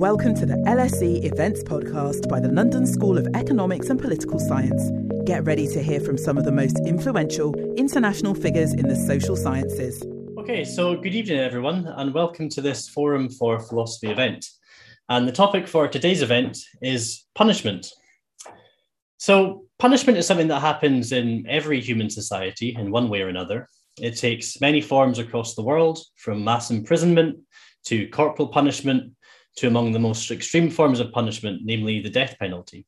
Welcome to the LSE Events Podcast by the London School of Economics and Political Science. Get ready to hear from some of the most influential international figures in the social sciences. Okay, so good evening, everyone, and welcome to this Forum for Philosophy event. And the topic for today's event is punishment. So, punishment is something that happens in every human society in one way or another. It takes many forms across the world, from mass imprisonment to corporal punishment to among the most extreme forms of punishment, namely the death penalty.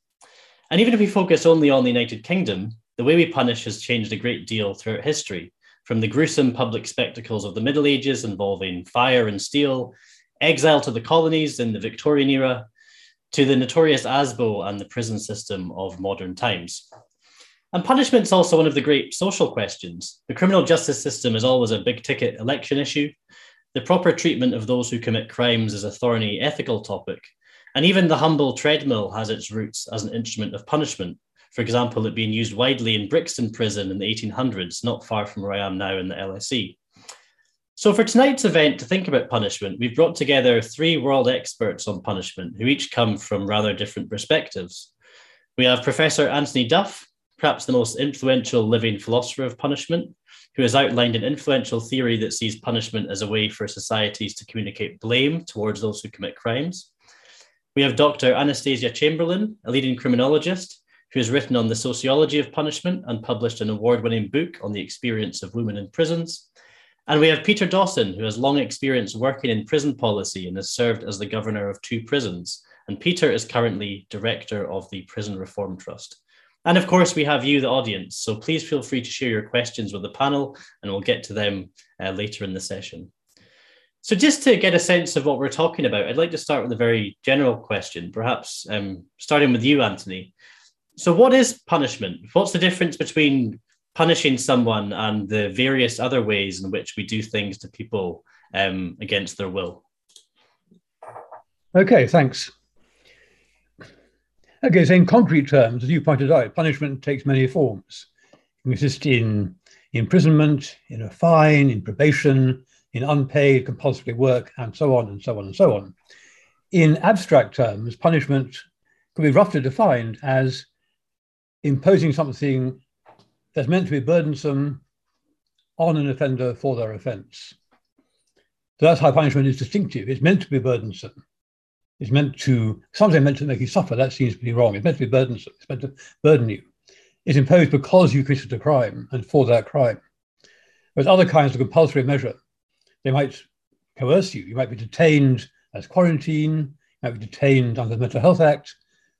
And even if we focus only on the United Kingdom, the way we punish has changed a great deal throughout history, from the gruesome public spectacles of the Middle Ages involving fire and steel, exile to the colonies in the Victorian era, to the notorious ASBO and the prison system of modern times. And punishment is also one of the great social questions. The criminal justice system is always a big ticket election issue, the proper treatment of those who commit crimes is a thorny ethical topic, and even the humble treadmill has its roots as an instrument of punishment. For example, it being used widely in Brixton Prison in the 1800s, not far from where I am now in the LSE. So, for tonight's event to think about punishment, we've brought together three world experts on punishment who each come from rather different perspectives. We have Professor Anthony Duff, perhaps the most influential living philosopher of punishment, who has outlined an influential theory that sees punishment as a way for societies to communicate blame towards those who commit crimes. We have Dr. Anastasia Chamberlen, a leading criminologist, who has written on the sociology of punishment and published an award winning book on the experience of women in prisons. And we have Peter Dawson, who has long experience working in prison policy and has served as the governor of two prisons. And Peter is currently director of the Prison Reform Trust. And of course, we have you, the audience. So please feel free to share your questions with the panel and we'll get to them uh, later in the session. So, just to get a sense of what we're talking about, I'd like to start with a very general question, perhaps um, starting with you, Anthony. So, what is punishment? What's the difference between punishing someone and the various other ways in which we do things to people um, against their will? Okay, thanks. Okay, so in concrete terms, as you pointed out, punishment takes many forms. It can consist in imprisonment, in a fine, in probation, in unpaid compulsory work, and so on and so on and so on. In abstract terms, punishment could be roughly defined as imposing something that's meant to be burdensome on an offender for their offence. So that's how punishment is distinctive. It's meant to be burdensome is meant to, sometimes meant to make you suffer. That seems to be wrong. It's meant to be burdensome. It's meant to burden you. It's imposed because you committed a crime and for that crime. Whereas other kinds of compulsory measure, they might coerce you. You might be detained as quarantine, you might be detained under the Mental Health Act,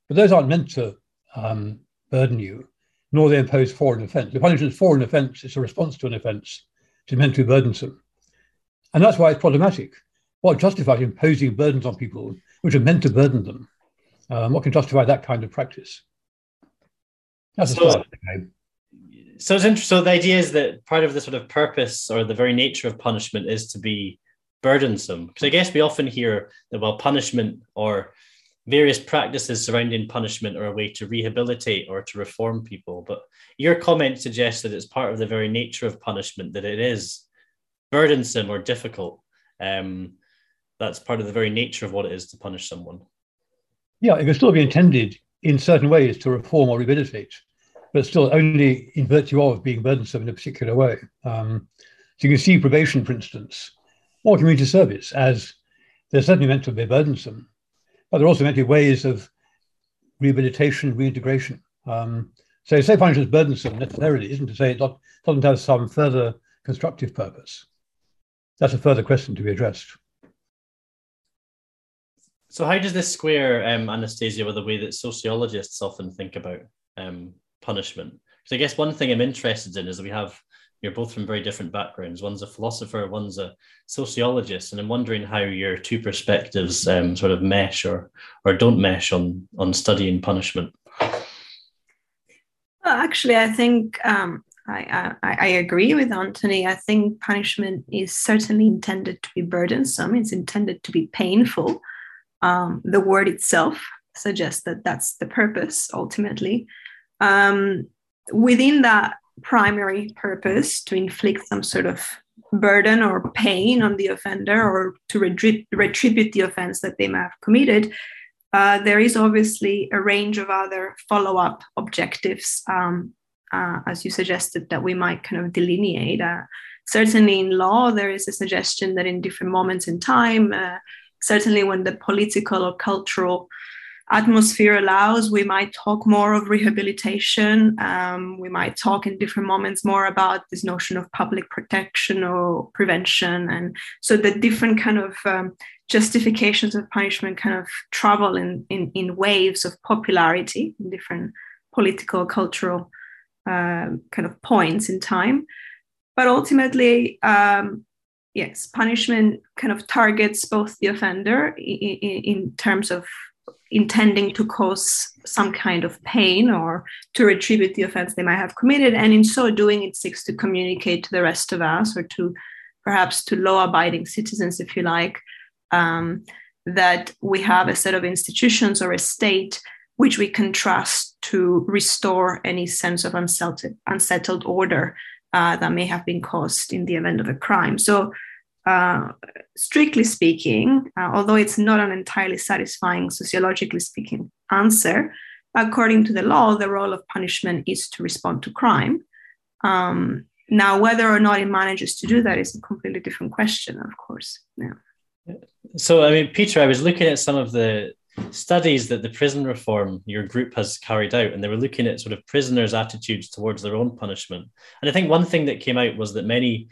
but those aren't meant to um, burden you, nor they impose for an offence. The punishment for an offence is a response to an offence. It's meant to be burdensome. And that's why it's problematic. What justifies imposing burdens on people which are meant to burden them. Um, what can justify that kind of practice? That's so, start, okay. so it's interesting. So the idea is that part of the sort of purpose or the very nature of punishment is to be burdensome. Because I guess we often hear that well, punishment or various practices surrounding punishment are a way to rehabilitate or to reform people. But your comment suggests that it's part of the very nature of punishment that it is burdensome or difficult. Um, that's part of the very nature of what it is to punish someone. Yeah, it can still be intended in certain ways to reform or rehabilitate, but still only in virtue of being burdensome in a particular way. Um, so you can see probation, for instance, or community service as they're certainly meant to be burdensome, but they're also meant to be ways of rehabilitation, reintegration. Um, so say punishment is burdensome necessarily isn't to say it doesn't have some further constructive purpose. That's a further question to be addressed. So, how does this square um, Anastasia with the way that sociologists often think about um, punishment? Because I guess one thing I'm interested in is we have you're both from very different backgrounds. One's a philosopher, one's a sociologist, and I'm wondering how your two perspectives um, sort of mesh or or don't mesh on on studying punishment. Well, actually, I think um, I, I, I agree with Antony. I think punishment is certainly intended to be burdensome. It's intended to be painful um, the word itself suggests that that's the purpose ultimately. Um, within that primary purpose to inflict some sort of burden or pain on the offender or to retrib- retribute the offense that they may have committed, uh, there is obviously a range of other follow up objectives, um, uh, as you suggested, that we might kind of delineate. Uh, certainly in law, there is a suggestion that in different moments in time, uh, certainly when the political or cultural atmosphere allows, we might talk more of rehabilitation. Um, we might talk in different moments more about this notion of public protection or prevention. And so the different kind of um, justifications of punishment kind of travel in, in, in waves of popularity in different political, cultural uh, kind of points in time. But ultimately, um, yes, punishment kind of targets both the offender in, in, terms of intending to cause some kind of pain or to retribute the offense they might have committed. And in so doing, it seeks to communicate to the rest of us or to perhaps to law abiding citizens, if you like, um, that we have a set of institutions or a state which we can trust to restore any sense of unsettled, unsettled order uh, that may have been caused in the event of a crime. So uh, strictly speaking, uh, although it's not an entirely satisfying, sociologically speaking, answer, according to the law, the role of punishment is to respond to crime. Um, now, whether or not it manages to do that is a completely different question, of course. Yeah. So, I mean, Peter, I was looking at some of the studies that the prison reform your group has carried out, and they were looking at sort of prisoners' attitudes towards their own punishment. And I think one thing that came out was that many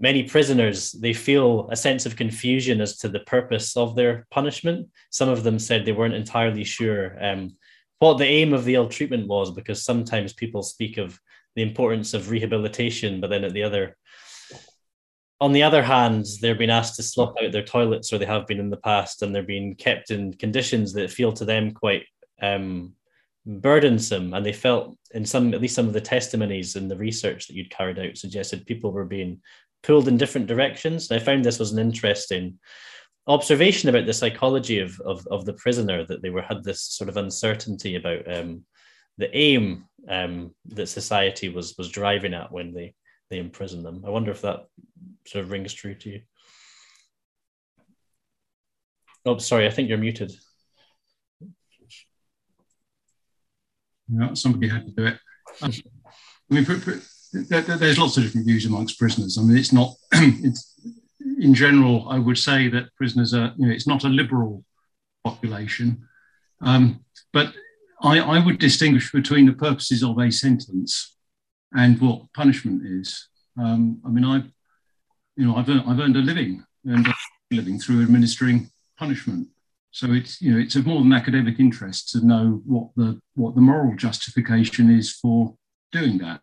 many prisoners they feel a sense of confusion as to the purpose of their punishment some of them said they weren't entirely sure um, what the aim of the ill treatment was because sometimes people speak of the importance of rehabilitation but then at the other on the other hand they're being asked to slop out their toilets or they have been in the past and they're being kept in conditions that feel to them quite um, burdensome and they felt in some at least some of the testimonies and the research that you'd carried out suggested people were being pulled in different directions. And I found this was an interesting observation about the psychology of, of, of the prisoner that they were had this sort of uncertainty about um, the aim um, that society was was driving at when they they imprisoned them. I wonder if that sort of rings true to you. Oh, sorry, I think you're muted. Yeah, somebody had to do it. I mean, there's lots of different views amongst prisoners. I mean, it's not, it's, in general, I would say that prisoners are, you know, it's not a liberal population. Um, but I, I, would distinguish between the purposes of a sentence and what punishment is. Um, I mean, I've, you know, I've earned, I've earned a living, earned a living through administering punishment. So it's, you know, it's of more than academic interest to know what the what the moral justification is for doing that.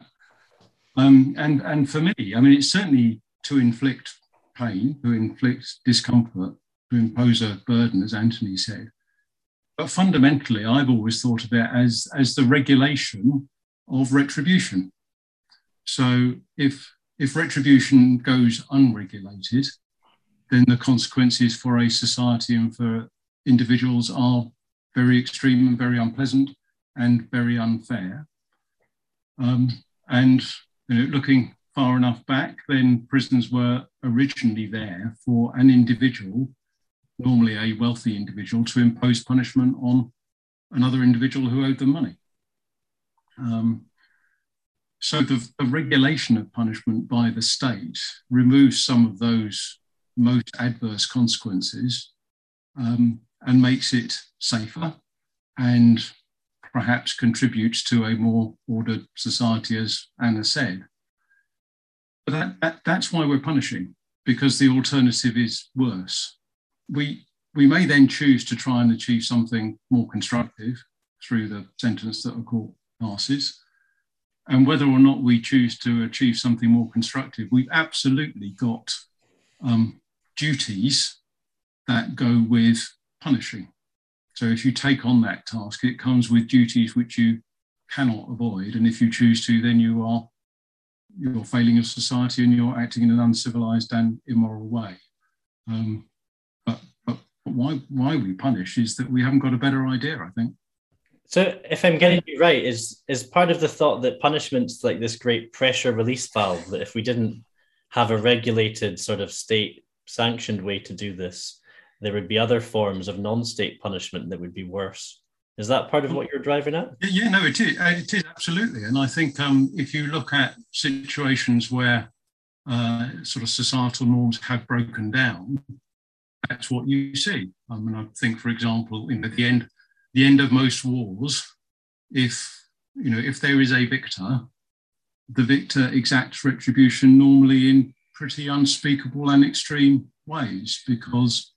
Um, and, and for me, I mean, it's certainly to inflict pain, to inflict discomfort, to impose a burden, as Anthony said. But fundamentally, I've always thought of it as, as the regulation of retribution. So if, if retribution goes unregulated, then the consequences for a society and for individuals are very extreme and very unpleasant and very unfair. Um, and you know, looking far enough back, then prisons were originally there for an individual, normally a wealthy individual, to impose punishment on another individual who owed them money. Um, so the, the, regulation of punishment by the state removes some of those most adverse consequences um, and makes it safer and perhaps contributes to a more ordered society, as Anna said. But that, that, that's why we're punishing, because the alternative is worse. We, we may then choose to try and achieve something more constructive through the sentence that a court passes. And whether or not we choose to achieve something more constructive, we've absolutely got um, duties that go with punishing. So if you take on that task, it comes with duties which you cannot avoid. And if you choose to, then you are you're failing your society and you're acting in an uncivilized and immoral way. Um, but, but, but why why we punish is that we haven't got a better idea, I think. So if I'm getting you right, is is part of the thought that punishment's like this great pressure release valve that if we didn't have a regulated sort of state sanctioned way to do this, there would be other forms of non-state punishment that would be worse. Is that part of what you're driving at? Yeah, no, it is. It is absolutely. And I think um, if you look at situations where uh, sort of societal norms have broken down, that's what you see. I mean, I think, for example, in the end, the end of most wars, if you know, if there is a victor, the victor exacts retribution normally in pretty unspeakable and extreme ways because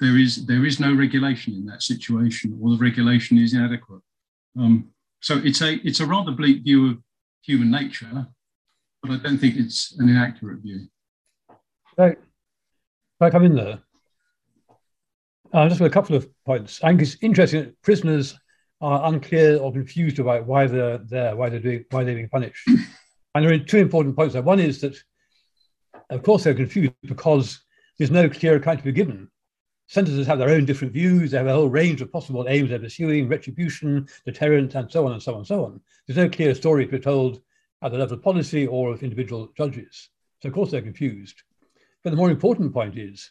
there is there is no regulation in that situation, or the regulation is inadequate. Um, so it's a it's a rather bleak view of human nature, but I don't think it's an inaccurate view. Right. If I come in there, uh, just a couple of points. I think it's interesting that prisoners are unclear or confused about why they're there, why they're doing, why they're being punished. and there are two important points there. One is that, of course, they're confused because there's no clear account to be given. Sentences have their own different views. They have a whole range of possible aims they're pursuing, retribution, deterrent, and so on and so on and so on. There's no clear story to be told at the level of policy or of individual judges. So, of course, they're confused. But the more important point is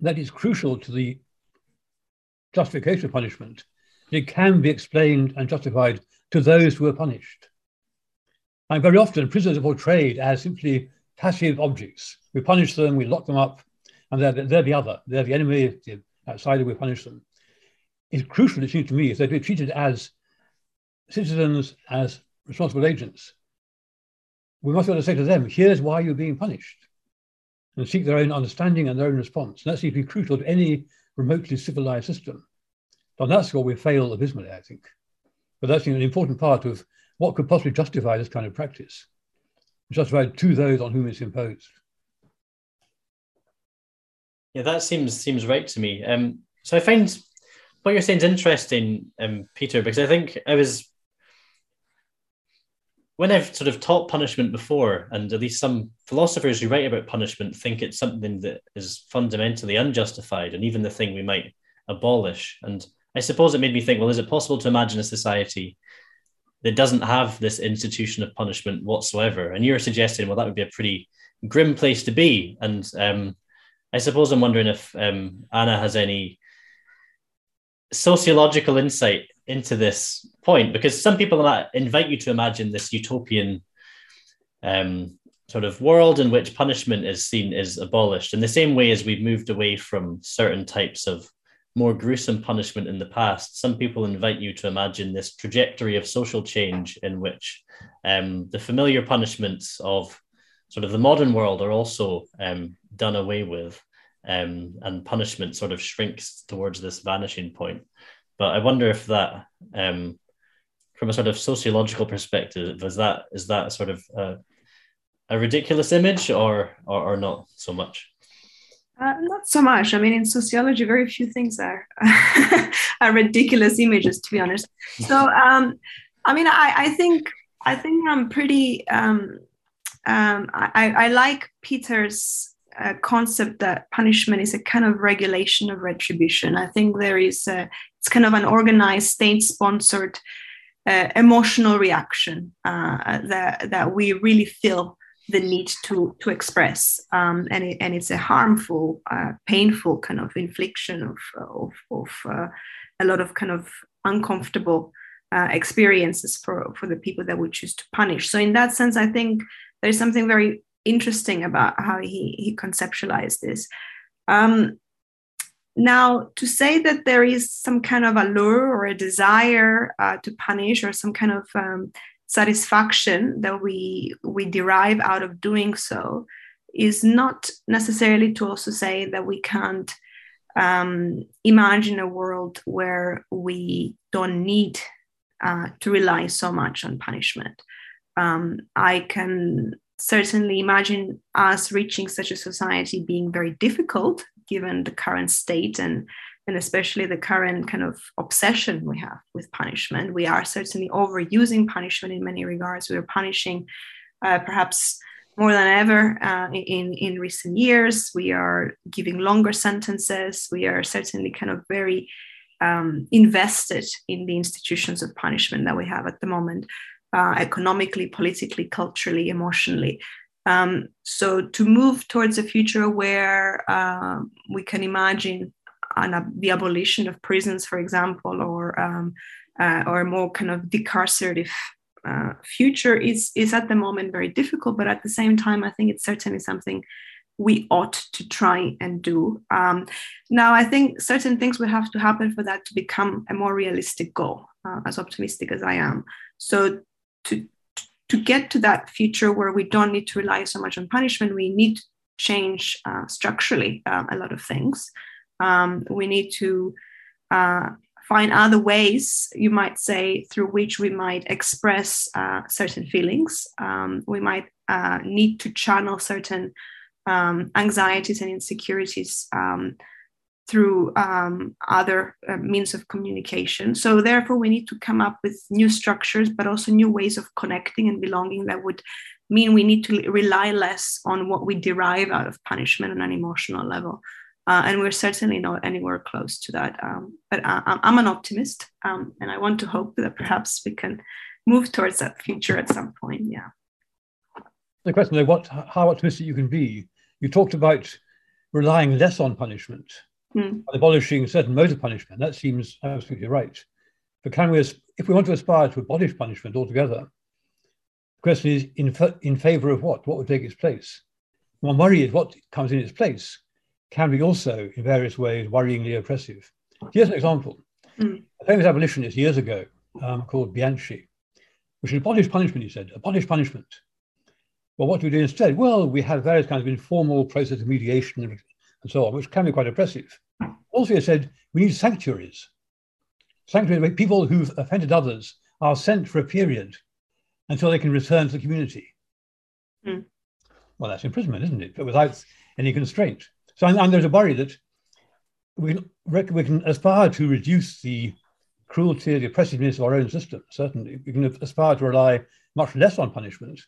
that it's crucial to the justification of punishment. It can be explained and justified to those who are punished. And very often, prisoners are portrayed as simply passive objects. We punish them, we lock them up, and they're, they're the other. They're the enemy, the outsider, we punish them. It's crucial, it seems to me, is they're treated as citizens, as responsible agents. We must be able to say to them, here's why you're being punished, and seek their own understanding and their own response. And that seems to be crucial to any remotely civilized system. On that score, we fail abysmally, I think. But that's an important part of what could possibly justify this kind of practice, justified to those on whom it's imposed. Yeah, that seems seems right to me. Um, so I find what you're saying is interesting, um, Peter, because I think I was when I've sort of taught punishment before, and at least some philosophers who write about punishment think it's something that is fundamentally unjustified and even the thing we might abolish. And I suppose it made me think, well, is it possible to imagine a society that doesn't have this institution of punishment whatsoever? And you're suggesting, well, that would be a pretty grim place to be. And um, I suppose I'm wondering if um, Anna has any sociological insight into this point, because some people invite you to imagine this utopian um, sort of world in which punishment is seen as abolished in the same way as we've moved away from certain types of more gruesome punishment in the past, some people invite you to imagine this trajectory of social change in which um, the familiar punishments of sort of the modern world are also um, done away with, um, and punishment sort of shrinks towards this vanishing point. But I wonder if that, um, from a sort of sociological perspective, is that is that sort of a, a ridiculous image, or, or or not so much? Uh, not so much. I mean, in sociology, very few things are are ridiculous images, to be honest. So, um, I mean, I, I think I think I'm pretty. Um, um, I, I like Peter's uh, concept that punishment is a kind of regulation of retribution. I think there is a, it's kind of an organized, state-sponsored uh, emotional reaction uh, that that we really feel the need to to express. Um, and it, and it's a harmful uh, painful kind of infliction of of, of uh, a lot of kind of uncomfortable uh, experiences for for the people that we choose to punish. So in that sense i think there's something very interesting about how he he conceptualized this. Um, now to say that there is some kind of allure or a desire uh, to punish or some kind of um, satisfaction that we we derive out of doing so is not necessarily to also say that we can't um, imagine a world where we don't need uh, to rely so much on punishment. Um, I can certainly imagine us reaching such a society being very difficult given the current state and and especially the current kind of obsession we have with punishment. We are certainly overusing punishment in many regards. We are punishing uh, perhaps more than ever uh, in, in recent years. We are giving longer sentences. We are certainly kind of very um, invested in the institutions of punishment that we have at the moment, uh, economically, politically, culturally, emotionally. Um, so to move towards a future where uh, we can imagine an, the abolition of prisons, for example, or um, uh, or a more kind of decarcerative uh, future is is at the moment very difficult. But at the same time, I think it's certainly something we ought to try and do. Um, now, I think certain things would have to happen for that to become a more realistic goal, uh, as optimistic as I am. So, to to get to that future where we don't need to rely so much on punishment, we need to change uh, structurally uh, a lot of things. Um, we need to uh, find other ways, you might say, through which we might express uh, certain feelings. Um, we might uh, need to channel certain um, anxieties and insecurities um, through um, other uh, means of communication. So, therefore, we need to come up with new structures, but also new ways of connecting and belonging that would mean we need to rely less on what we derive out of punishment on an emotional level. Uh, and we're certainly not anywhere close to that. Um, but I, am an optimist, um, and I want to hope that perhaps we can move towards that future at some point. Yeah. The question, though, what, how optimistic you can be? You talked about relying less on punishment, mm. abolishing certain modes of punishment. That seems absolutely right. But can we, if we want to aspire to abolish punishment altogether, the question is in, in favor of what? What would take its place? One worry is what comes in its place can be also, in various ways, worryingly oppressive. Here's an example. Mm. A famous abolitionist years ago um, called Bianchi, which abolished punishment, he said, abolish punishment. Well, what do we do instead? Well, we have various kinds of informal process of mediation and, so on, which can be quite oppressive. Also, he said we need sanctuaries. Sanctuaries where people who've offended others are sent for a period until they can return to the community. Mm. Well, that's imprisonment, isn't it? But without any constraint. So, and, and there's a worry that we, we can aspire to reduce the cruelty, the oppressiveness of our own system. Certainly, we can aspire to rely much less on punishment.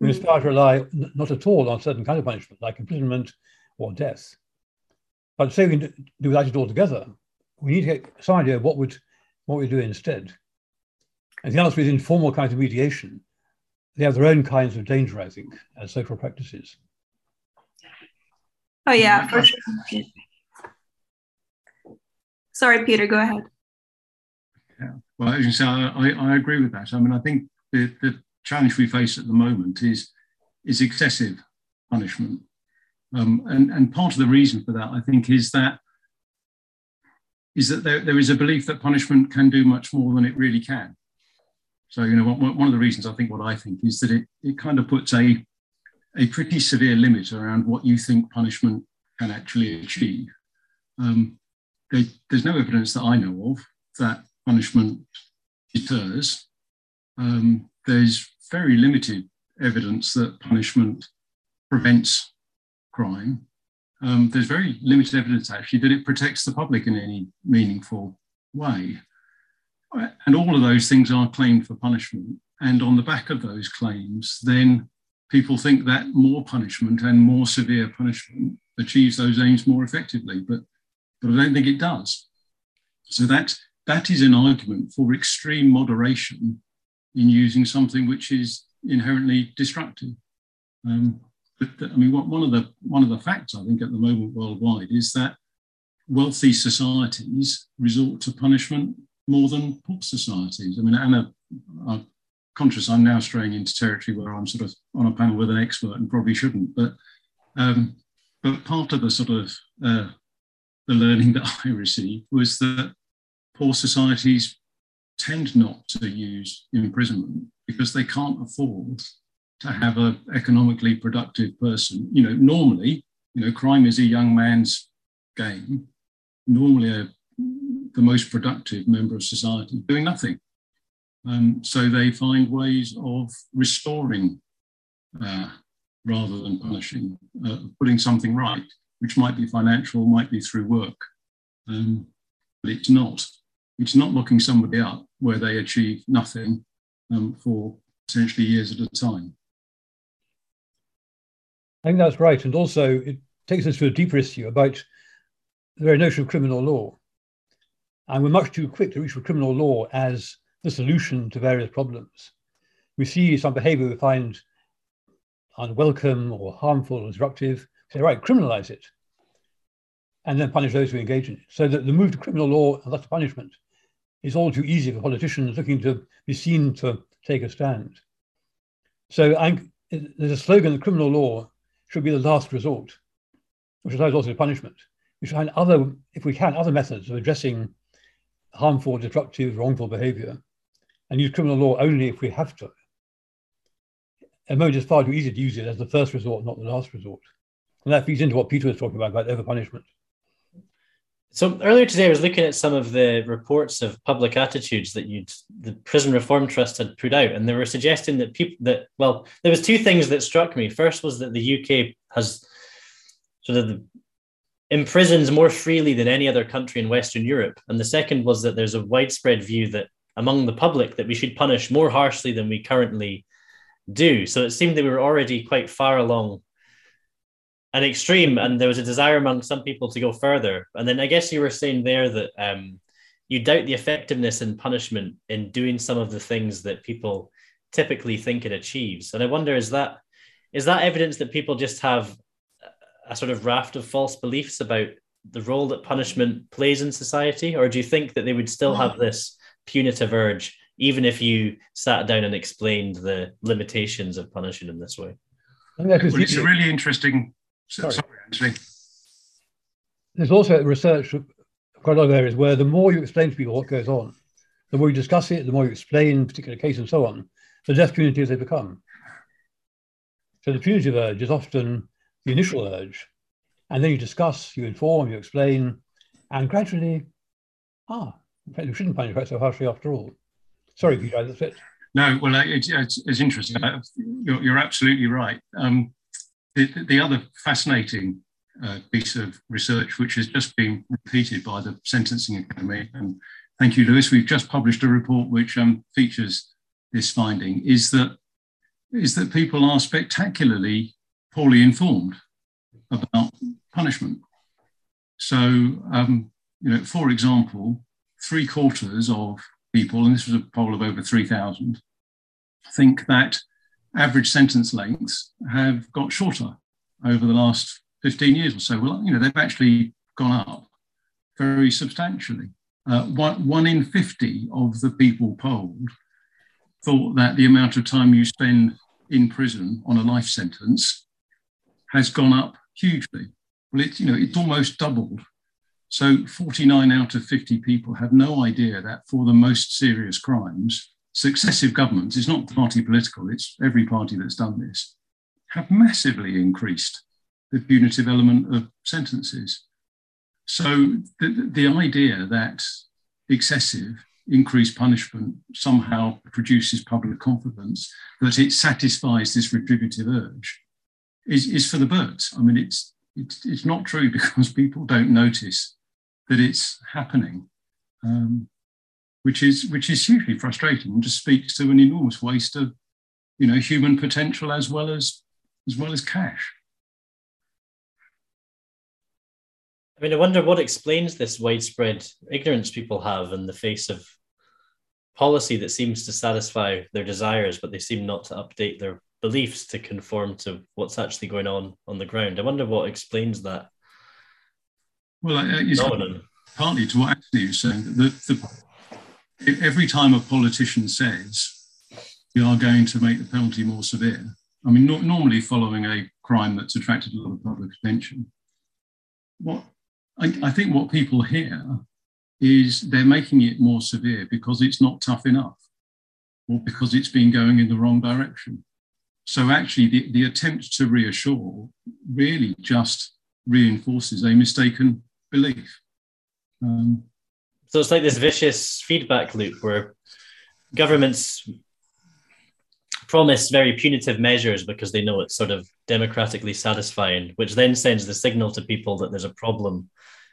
We can aspire to rely not at all on certain kind of punishment, like imprisonment or death. But say we can do that it altogether, we need to get some idea of what would what we do instead. And the answer is informal kinds of mediation. They have their own kinds of danger, I think, as social practices. Oh yeah, for mm-hmm. sure. Sorry, Peter, go ahead. Yeah. Well, as you say, I, I agree with that. I mean, I think the, the challenge we face at the moment is is excessive punishment. Um, and, and part of the reason for that, I think, is that is that there, there is a belief that punishment can do much more than it really can. So, you know, one, of the reasons I think what I think is that it, it kind of puts a a pretty severe limit around what you think punishment can actually achieve. Um, they, there's no evidence that I know of that punishment deters. Um, there's very limited evidence that punishment prevents crime. Um, there's very limited evidence actually that it protects the public in any meaningful way. And all of those things are claimed for punishment. And on the back of those claims, then people think that more punishment and more severe punishment achieves those aims more effectively, but, but I don't think it does. So that, that is an argument for extreme moderation in using something which is inherently destructive. Um, but I mean, one of the one of the facts I think at the moment worldwide is that wealthy societies resort to punishment more than poor societies. I mean, Anna, I'm conscious I'm now straying into territory where I'm sort of on a panel with an expert and probably shouldn't. But um, but part of the sort of uh, the learning that I received was that poor societies tend not to use imprisonment because they can't afford to have an economically productive person. You know, normally, you know, crime is a young man's game. Normally, a, the most productive member of society doing nothing. Um, so they find ways of restoring uh, rather than punishing, uh, putting something right, which might be financial, might be through work. Um, but it's not. It's not looking somebody up where they achieve nothing um, for essentially years at a time. I think that's right. And also, it takes us to a deeper issue about the very notion of criminal law. And we're much too quick to reach for criminal law as the solution to various problems. We see some behavior we find unwelcome or harmful or disruptive, say, right, criminalize it, and then punish those who engage in it. So that the move to criminal law and thus punishment is all too easy for politicians looking to be seen to take a stand. So I'm, there's a slogan that criminal law should be the last resort, which applies also punishment. We should find other, if we can, other methods of addressing harmful, destructive, wrongful behavior and use criminal law only if we have to. At the moment, it's far too easy to use it as the first resort, not the last resort. And that feeds into what Peter was talking about, about over punishment. So earlier today, I was looking at some of the reports of public attitudes that you'd the Prison Reform Trust had put out, and they were suggesting that people that well, there was two things that struck me. First was that the UK has sort of the, imprisons more freely than any other country in Western Europe, and the second was that there's a widespread view that among the public that we should punish more harshly than we currently do. So it seemed that we were already quite far along an extreme, and there was a desire among some people to go further. And then I guess you were saying there that um, you doubt the effectiveness in punishment in doing some of the things that people typically think it achieves. And I wonder is that is that evidence that people just have a sort of raft of false beliefs about the role that punishment plays in society, or do you think that they would still have this punitive urge, even if you sat down and explained the limitations of punishing in this way? Well, it's a really interesting Sorry, Sorry Anthony. There's also research quite a lot of areas where the more you explain to people what goes on, the more you discuss it, the more you explain a particular case and so on, the less punitive they become. So the punitive urge is often the initial urge, and then you discuss, you inform, you explain, and gradually, ah, in fact, we shouldn't punish quite so harshly after all. Sorry, Peter, that's it. No, well, it's, it's, it's interesting. Uh, you're, you're, absolutely right. Um, the, the other fascinating uh, piece of research, which has just been repeated by the Sentencing Academy, and thank you, Lewis, we've just published a report which um, features this finding, is that is that people are spectacularly poorly informed about punishment. So, um, you know, for example, three quarters of people, and this was a poll of over 3,000, think that average sentence lengths have got shorter over the last 15 years or so. Well, you know, they've actually gone up very substantially. Uh, one, one in 50 of the people polled thought that the amount of time you spend in prison on a life sentence has gone up hugely. Well, it's, you know, it's almost doubled. So 49 out of 50 people have no idea that for the most serious crimes, successive governments, it's not party political, it's every party that's done this, have massively increased the punitive element of sentences. So the, the idea that excessive increased punishment somehow produces public confidence, that it satisfies this retributive urge, is, is for the birds. I mean, it's, it's, it's not true because people don't notice that it's happening. Um, which is which is hugely frustrating and just speaks to an enormous waste of you know human potential as well as as well as cash. I mean, I wonder what explains this widespread ignorance people have in the face of policy that seems to satisfy their desires, but they seem not to update their beliefs to conform to what's actually going on on the ground. I wonder what explains that. Well, uh, it's partly to what Anthony was saying. The, the every time a politician says we are going to make the penalty more severe, I mean, no, normally following a crime that's attracted a lot of public attention, what I, I think what people hear is they're making it more severe because it's not tough enough or because it's been going in the wrong direction. So actually, the, the attempt to reassure really just reinforces a mistaken belief. Um, so it's like this vicious feedback loop where governments promise very punitive measures because they know it's sort of democratically satisfying, which then sends the signal to people that there's a problem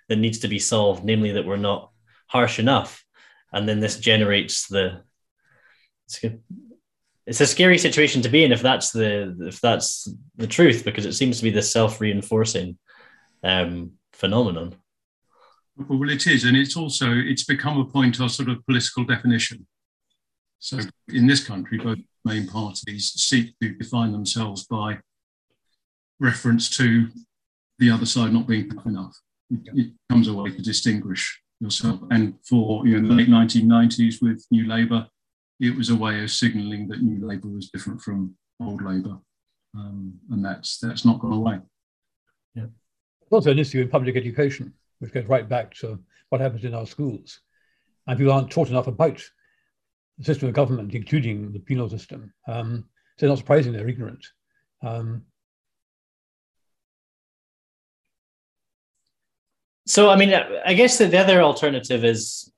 that needs to be solved, namely that we're not harsh enough. And then this generates the it's a scary situation to be in if that's the if that's the truth because it seems to be this self-reinforcing um, phenomenon well, it is, and it's also it's become a point of sort of political definition. So in this country, both main parties seek to define themselves by reference to the other side not being tough enough. It, it comes a way to distinguish yourself. And for you know, the late 1990s with New Labour, it was a way of signalling that New Labour was different from old Labour. Um, and that's that's not gone away. Yeah. It's also an issue in public education, which goes right back to what happens in our schools. And people aren't taught enough about the system of government, including the penal system. Um, so not surprising they're ignorant. Um, so, I mean, I guess that the other alternative is,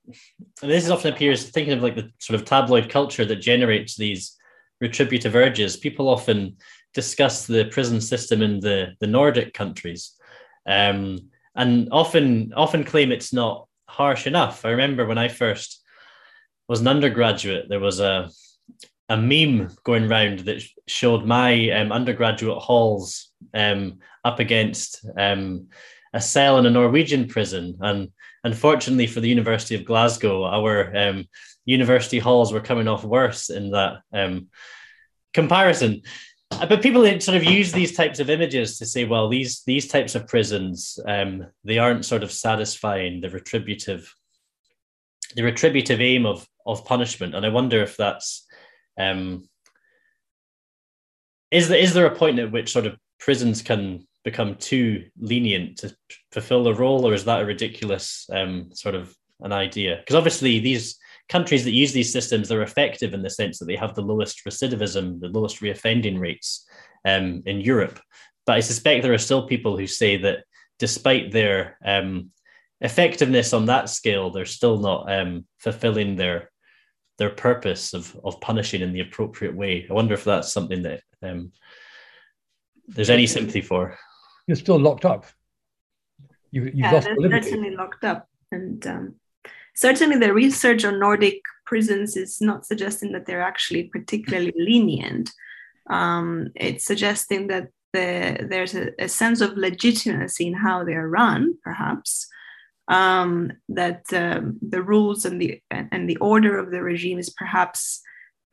this often appears thinking of like the sort of tabloid culture that generates these retributive urges. People often discuss the prison system in the, the Nordic countries, um, and often often claim it's not harsh enough. I remember when I first was an undergraduate, there was a a meme going around that showed my um, undergraduate halls um, up against um, a cell in a Norwegian prison, and unfortunately for the University of Glasgow, our um, university halls were coming off worse in that um, comparison. Uh, but people sort of use these types of images to say, well, these these types of prisons, um, they aren't sort of satisfying the retributive, the retributive aim of of punishment. And I wonder if that's um, is there is there a point at which sort of prisons can become too lenient to fulfill the role, or is that a ridiculous um, sort of an idea? Because obviously these countries that use these systems, they're effective in the sense that they have the lowest recidivism, the lowest reoffending rates um, in Europe. But I suspect there are still people who say that despite their um, effectiveness on that scale, they're still not um, fulfilling their their purpose of of punishing in the appropriate way. I wonder if that's something that um, there's any sympathy for. You're still locked up. You, you've yeah, lost they're certainly locked up, and um, certainly the research on Nordic prisons is not suggesting that they're actually particularly lenient. Um, it's suggesting that the, there's a, a, sense of legitimacy in how they are run, perhaps. Um, that um, the rules and the and the order of the regime is perhaps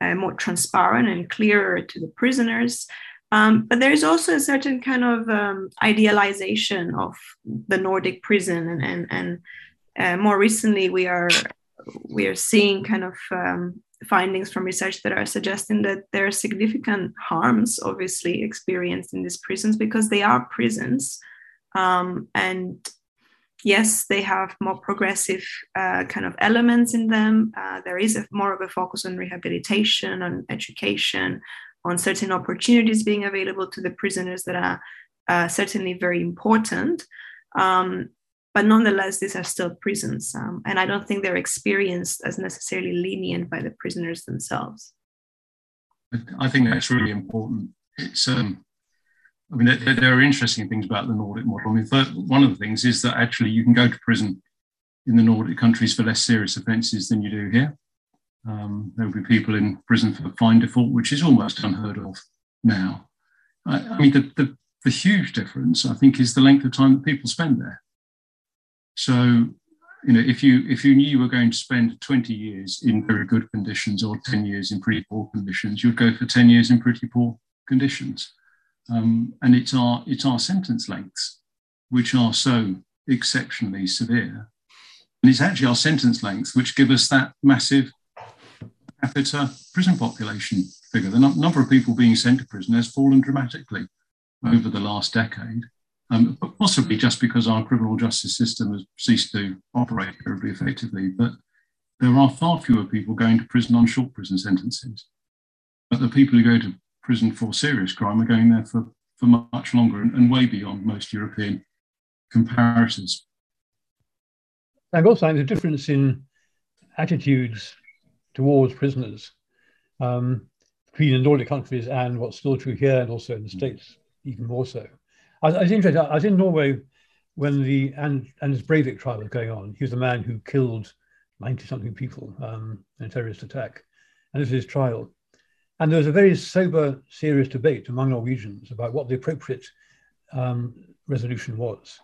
uh, more transparent and clearer to the prisoners. Um, but there's also a certain kind of um, idealization of the Nordic prison and, and, and uh, more recently, we are we are seeing kind of um, findings from research that are suggesting that there are significant harms, obviously, experienced in these prisons because they are prisons, um, and yes, they have more progressive uh, kind of elements in them. Uh, there is a, more of a focus on rehabilitation, on education, on certain opportunities being available to the prisoners that are uh, certainly very important. Um, but nonetheless, these are still prisons, um, and I don't think they're experienced as necessarily lenient by the prisoners themselves. I think that's really important. It's, um, I mean, there, there, are interesting things about the Nordic model. I mean, one of the things is that actually you can go to prison in the Nordic countries for less serious offences than you do here. Um, there will be people in prison for fine default, which is almost unheard of now. I, I mean, the, the, the huge difference, I think, is the length of time that people spend there. So, you know, if you if you knew you were going to spend 20 years in very good conditions or 10 years in pretty poor conditions, you'd go for 10 years in pretty poor conditions. Um, and it's our it's our sentence lengths which are so exceptionally severe. And it's actually our sentence lengths which give us that massive capita prison population figure. The number of people being sent to prison has fallen dramatically over the last decade um, possibly just because our criminal justice system has ceased to operate terribly effectively. But there are far fewer people going to prison on short prison sentences. But the people who go to prison for serious crime are going there for, for much longer and, and way beyond most European comparators. And also, there's a difference in attitudes towards prisoners um, between the Nordic countries and what's still true here and also in the States, even more so. I, I was interested. I was in Norway when the Anders Breivik trial was going on. He was the man who killed 90 something people um, in a terrorist attack. And this is his trial. And there was a very sober, serious debate among Norwegians about what the appropriate um, resolution was.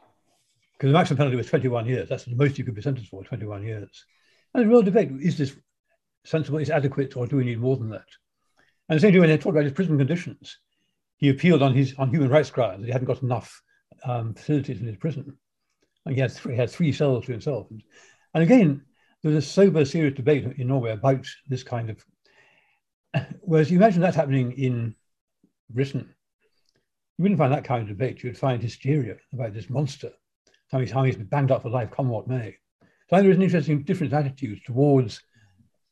Because the maximum penalty was 21 years. That's the most you could be sentenced for, 21 years. And the real debate is this sensible, is adequate, or do we need more than that? And the same thing when they talk about his prison conditions he appealed on his on human rights grounds he hadn't got enough um, facilities in his prison. And he had three, he had three cells to himself. And again, there was a sober, serious debate in Norway about this kind of. Whereas you imagine that happening in Britain, you wouldn't find that kind of debate. You would find hysteria about this monster, how he's, how he's banged up for life, come what may. So there is an interesting different attitude towards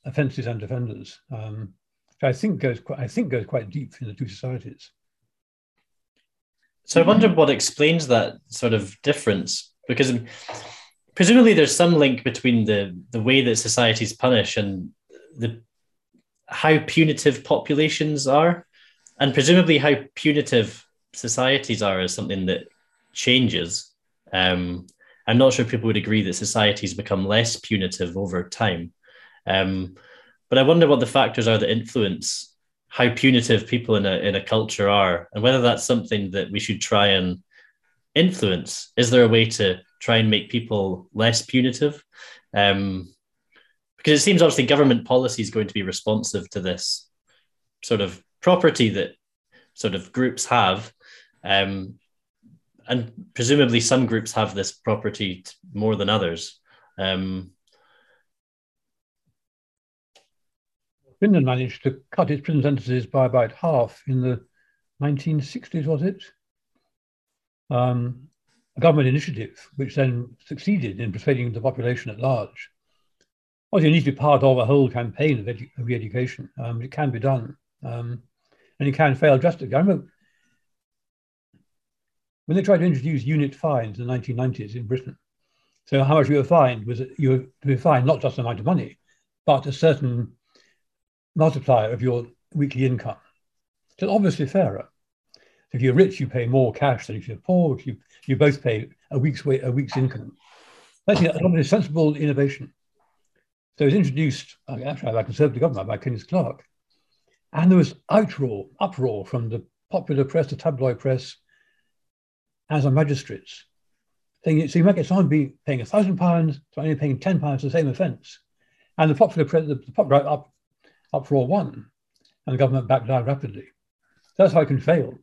offences and defenders, um, which I think goes quite, I think goes quite deep in the two societies. So I wonder what explains that sort of difference, because presumably there's some link between the the way that societies punish and the how punitive populations are, and presumably how punitive societies are is something that changes. Um, I'm not sure people would agree that societies become less punitive over time. Um, but I wonder what the factors are that influence how punitive people in a, in a culture are and whether that's something that we should try and influence. Is there a way to try and make people less punitive? Um, because it seems obviously government policy is going to be responsive to this sort of property that sort of groups have um, and presumably some groups have this property more than others. Um, Finland managed to cut its prison sentences by about half in the 1960s, was it? Um, a government initiative, which then succeeded in persuading the population at large. Obviously, it needs to be part of a whole campaign of, edu- of re-education. Um, it can be done, um, and it can fail drastically. I remember when they tried to introduce unit fines in the 1990s in Britain, so how much you were fined was you were to be fined not just the amount of money, but a certain multiplier of your weekly income. So obviously fairer. If you're rich, you pay more cash than if you're poor. If you, you both pay a week's a week's income. That's a sensible innovation. So it was introduced actually by Conservative government by Kenneth Clarke, and there was outroar, uproar from the popular press, the tabloid press, as a magistrates. Saying, so you might get someone be paying a thousand pounds, someone paying ten pounds for the same offence. And the popular the, the popular up, uproar won, and the government backed down rapidly. That's how it can fail.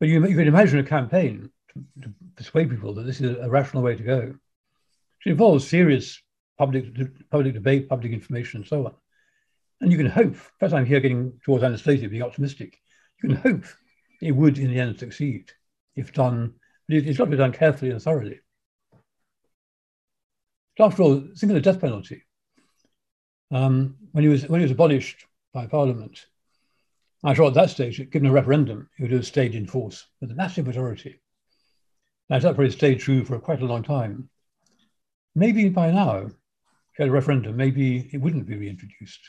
But you, you can imagine a campaign to, to, persuade people that this is a rational way to go. It involves serious public public debate, public information, and so on. And you can hope, first I'm here getting towards Anastasia being optimistic, you can hope it would in the end succeed if done, but it's got to be done carefully and thoroughly. After all, think of the death penalty. Um, when, he was, when he was abolished by Parliament, I'm sure at that stage, given a referendum, it would have stayed in force with a massive majority. Now, that probably stayed true for quite a long time. Maybe by now, if you had a referendum, maybe it wouldn't be reintroduced.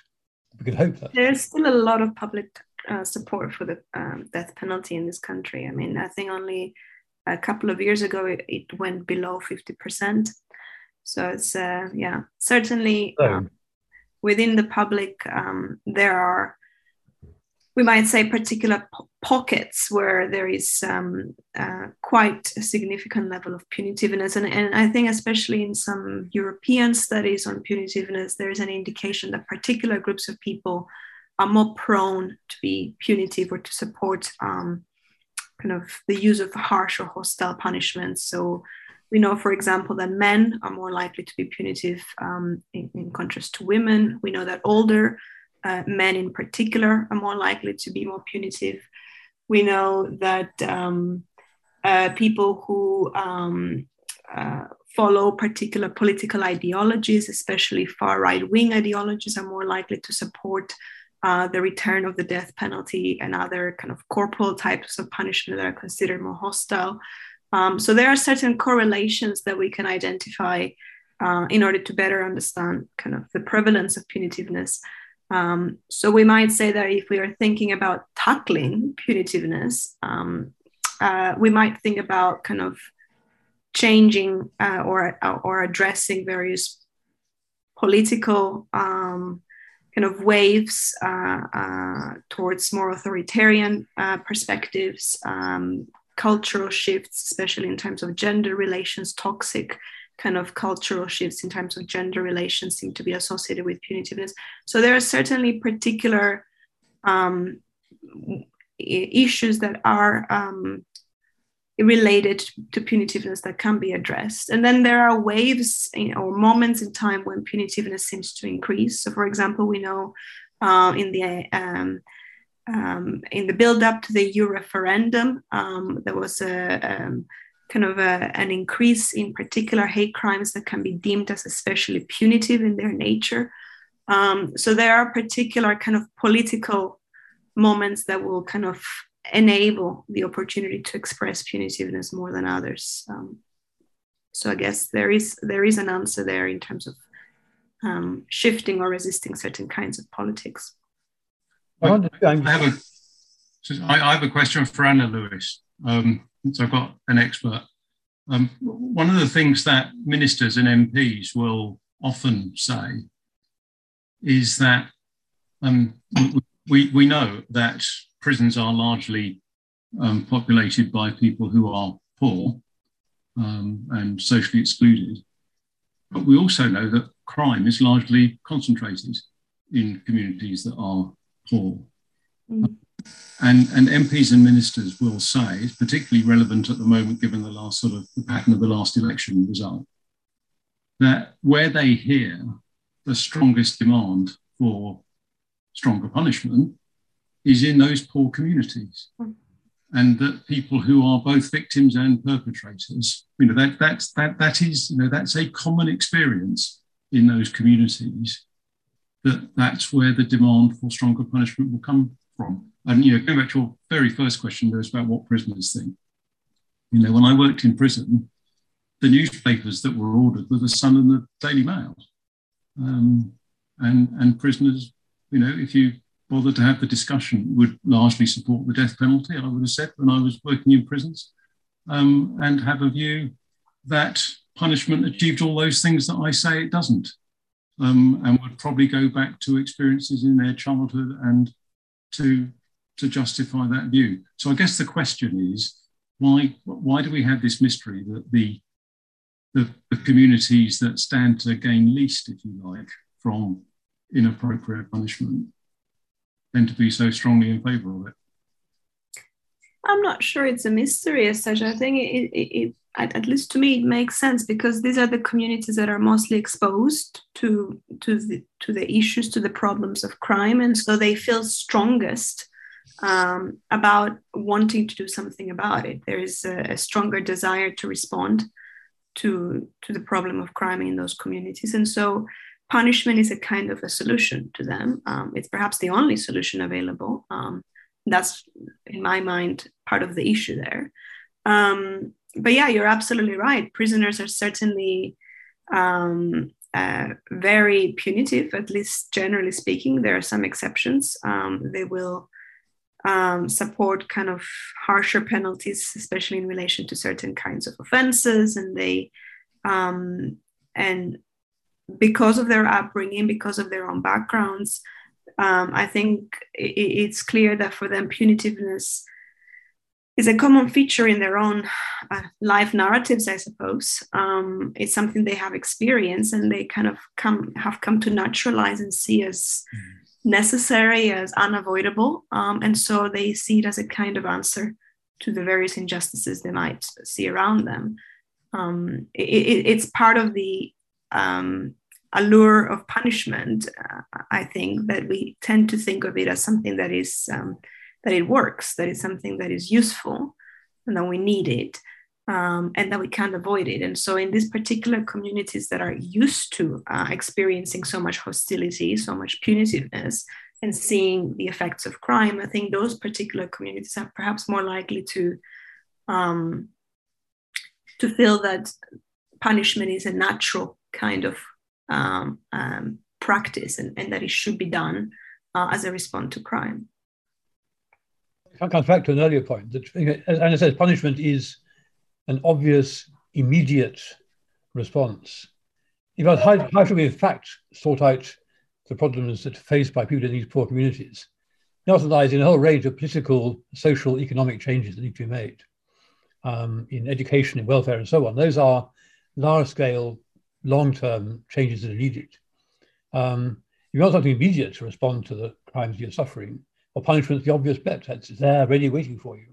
We could hope that. There's still a lot of public uh, support for the um, death penalty in this country. I mean, I think only a couple of years ago it, it went below 50%. So it's, uh, yeah, certainly um, within the public, um, there are, we might say, particular po- pockets where there is um, uh, quite a significant level of punitiveness. And, and I think, especially in some European studies on punitiveness, there is an indication that particular groups of people are more prone to be punitive or to support um, kind of the use of harsh or hostile punishments. So we know, for example, that men are more likely to be punitive um, in, in, contrast to women. We know that older uh, men, in particular, are more likely to be more punitive. We know that um, uh, people who um, uh, follow particular political ideologies, especially far right wing ideologies, are more likely to support uh, the return of the death penalty and other kind of corporal types of punishment that are considered more hostile. Um, so there are certain correlations that we can identify uh, in order to better understand kind of the prevalence of punitiveness. Um, so we might say that if we are thinking about tackling punitiveness, um, uh, we might think about kind of changing uh, or or addressing various political um, kind of waves uh, uh, towards more authoritarian uh, perspectives, um, cultural shifts, especially in terms of gender relations, toxic kind of cultural shifts in terms of gender relations seem to be associated with punitiveness. So there are certainly particular um, issues that are um, related to punitiveness that can be addressed. And then there are waves or moments in time when punitiveness seems to increase. So, for example, we know uh, in the um, um, in the build up to the EU referendum, um, there was a um, kind of a, an increase in particular hate crimes that can be deemed as especially punitive in their nature. Um, so there are particular kind of political moments that will kind of enable the opportunity to express punitiveness more than others. Um, so I guess there is there is an answer there in terms of um, shifting or resisting certain kinds of politics. I, have a I have a question for Anna Lewis. Um, since I've got an expert. Um, one of the things that ministers and MPs will often say is that um, we, we know that prisons are largely um, populated by people who are poor um, and socially excluded. But we also know that crime is largely concentrated in communities that are Mm. And, and MPs and ministers will say, it's particularly relevant at the moment, given the last sort of the pattern of the last election result, that where they hear the strongest demand for stronger punishment is in those poor communities. And that people who are both victims and perpetrators, you know, that that's that that is, you know, that's a common experience in those communities. That that's where the demand for stronger punishment will come from. And you know, going back to your very first question, there was about what prisoners think. You know, when I worked in prison, the newspapers that were ordered were the Sun and the Daily Mail. Um, and and prisoners, you know, if you bothered to have the discussion, would largely support the death penalty. I would have said when I was working in prisons, um, and have a view that punishment achieved all those things that I say it doesn't, um, and would probably go back to experiences in their childhood and to to justify that view. So I guess the question is why why do we have this mystery that the the, the communities that stand to gain least, if you like, from inappropriate punishment tend to be so strongly in favour of it? I'm not sure it's a mystery as such. I think it, it, it at, least to me, it makes sense because these are the communities that are mostly exposed to to the to the issues, to the problems of crime, and so they feel strongest um, about wanting to do something about it. There is a, a, stronger desire to respond to to the problem of crime in those communities, and so punishment is a kind of a solution to them. Um, it's perhaps the only solution available. Um, that's, in my mind, part of the issue there. Um, but yeah, you're absolutely right. Prisoners are certainly um, uh, very punitive, at least generally speaking. There are some exceptions. Um, they will um, support kind of harsher penalties, especially in relation to certain kinds of offenses, and they um, and because of their upbringing, because of their own backgrounds, um, I think it, it's clear that for them punitiveness is a common feature in their own uh, life narratives, I suppose. Um, it's something they have experienced and they kind of come have come to naturalize and see as mm. necessary, as unavoidable, um, and so they see it as a kind of answer to the various injustices they might see around them. Um, it, it, it's part of the um, allure of punishment. Uh, I think that we tend to think of it as something that is um, that it works, that it's something that is useful, and that we need it, um, and that we can't avoid it. And so, in these particular communities that are used to uh, experiencing so much hostility, so much punitiveness, and seeing the effects of crime, I think those particular communities are perhaps more likely to um, to feel that punishment is a natural kind of um, um, practice and, and, that it should be done uh, as a response to crime. I come back to an earlier point that, as Anna says, punishment is an obvious, immediate response. About how, how should we, in fact, sort out the problems that are faced by people in these poor communities? It also lies in a whole range of political, social, economic changes that need to be made um, in education, in welfare, and so on. Those are large scale, long term changes that are needed. Um, you want something immediate to respond to the crimes you're suffering, or punishment's the obvious bet. It's there, ready, waiting for you.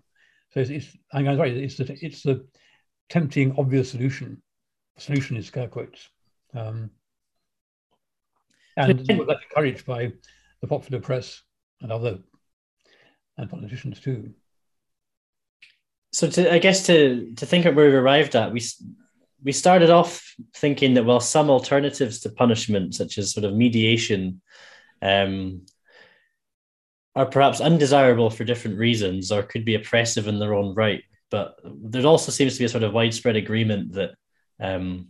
So it's, it's I am right. It's the it's the tempting, obvious solution. The solution is scare quotes, um, and that's encouraged by the popular press and other and politicians too. So, to, I guess to to think of where we've arrived at, we we started off thinking that well, some alternatives to punishment, such as sort of mediation, um, are perhaps undesirable for different reasons or could be oppressive in their own right. But there also seems to be a sort of widespread agreement that um,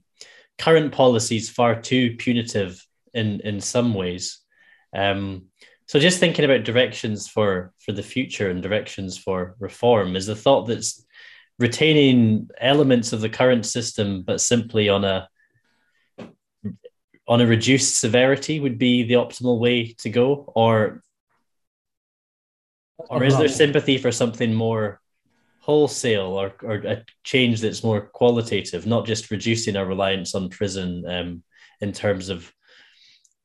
current policies far too punitive in in some ways. Um, so just thinking about directions for for the future and directions for reform is the thought that's retaining elements of the current system, but simply on a on a reduced severity would be the optimal way to go, or or is there sympathy for something more wholesale or, or a change that's more qualitative, not just reducing our reliance on prison um, in terms of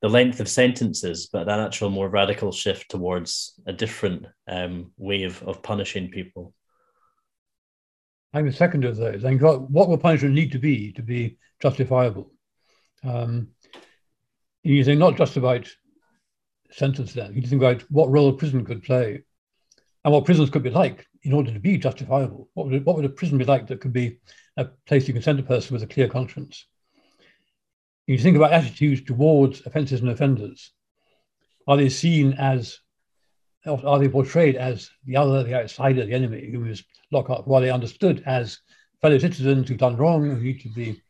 the length of sentences, but an actual more radical shift towards a different um, way of, of punishing people? I'm the second of those. I think what, what will punishment need to be to be justifiable? Um, you think not just about sentence then, you think about what role prison could play and what prisons could be like in order to be justifiable. What would, what would a prison be like that could be a place you can send a person with a clear conscience? You think about attitudes towards offences and offenders. Are they seen as are they portrayed as the other, the outsider, the enemy who is locked up? Are they understood as fellow citizens who've done wrong who need to be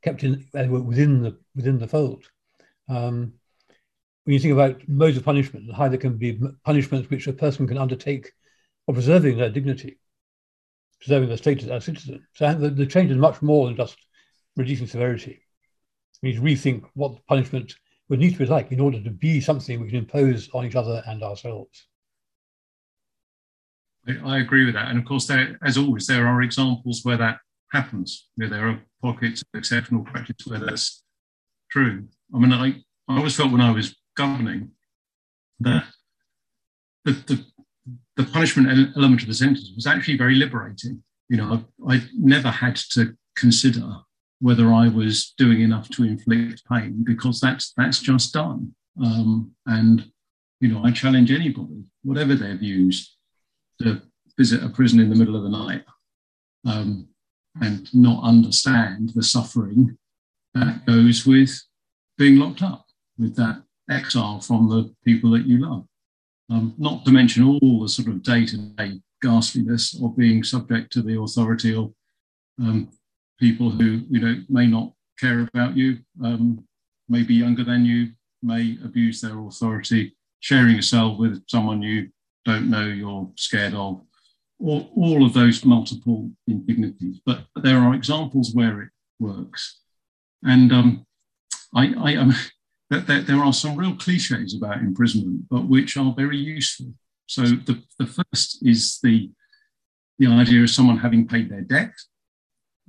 kept in within the within the fold? Um, when you think about modes of punishment and how there can be punishments which a person can undertake for preserving their dignity, preserving their status as a citizen. So the, the change is much more than just reducing severity. We need to rethink what the punishment would need to be like in order to be something we can impose on each other and ourselves. I agree with that. And of course, there, as always, there are examples where that happens. Where there are pockets of exceptional practice where that's true. I mean, I, I always felt when I was governing that the, the, the punishment element of the sentence was actually very liberating. You know, I, never had to consider whether I was doing enough to inflict pain because that's that's just done. Um, and you know, I challenge anybody, whatever their views, to visit a prison in the middle of the night um, and not understand the suffering that goes with being locked up, with that exile from the people that you love. Um, not to mention all the sort of day to day ghastliness of being subject to the authority of um, people who you know may not care about you, um, may be younger than you, may abuse their authority, sharing a cell with someone you don't know, you're scared of, all, all of those multiple indignities. But there are examples where it works. And um, I, I there, there are some real cliches about imprisonment, but which are very useful. So the, the first is the, the idea of someone having paid their debt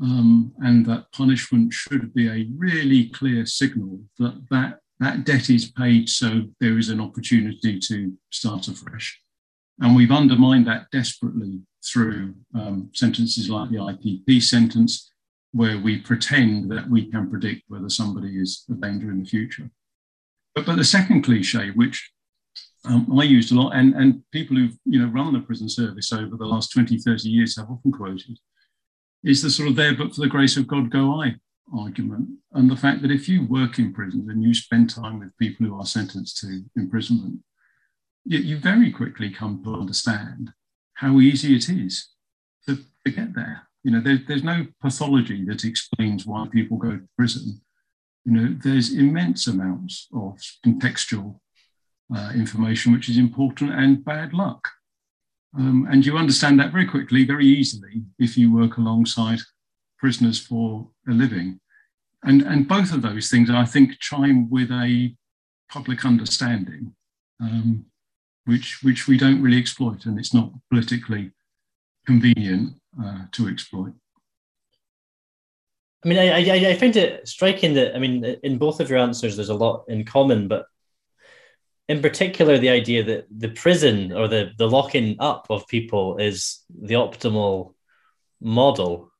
um, and that punishment should be a really clear signal that, that that debt is paid so there is an opportunity to start afresh. And we've undermined that desperately through um, sentences like the IPP sentence, where we pretend that we can predict whether somebody is a danger in the future. But, but the second cliche, which um, I used a lot, and, and people who've you know run the prison service over the last 20, 30 years have often quoted, is the sort of there but for the grace of God go I argument. And the fact that if you work in prisons and you spend time with people who are sentenced to imprisonment, you, you very quickly come to understand how easy it is to, to get there. You know, there, there's no pathology that explains why people go to prison. You know, there's immense amounts of contextual uh, information which is important and bad luck. Um, and you understand that very quickly, very easily, if you work alongside prisoners for a living. And, and both of those things, I think, chime with a public understanding, um, which, which we don't really exploit, and it's not politically convenient uh, to exploit. I mean, I, I, I find it striking that, I mean, in both of your answers, there's a lot in common, but in particular, the idea that the prison or the, the locking up of people is the optimal model.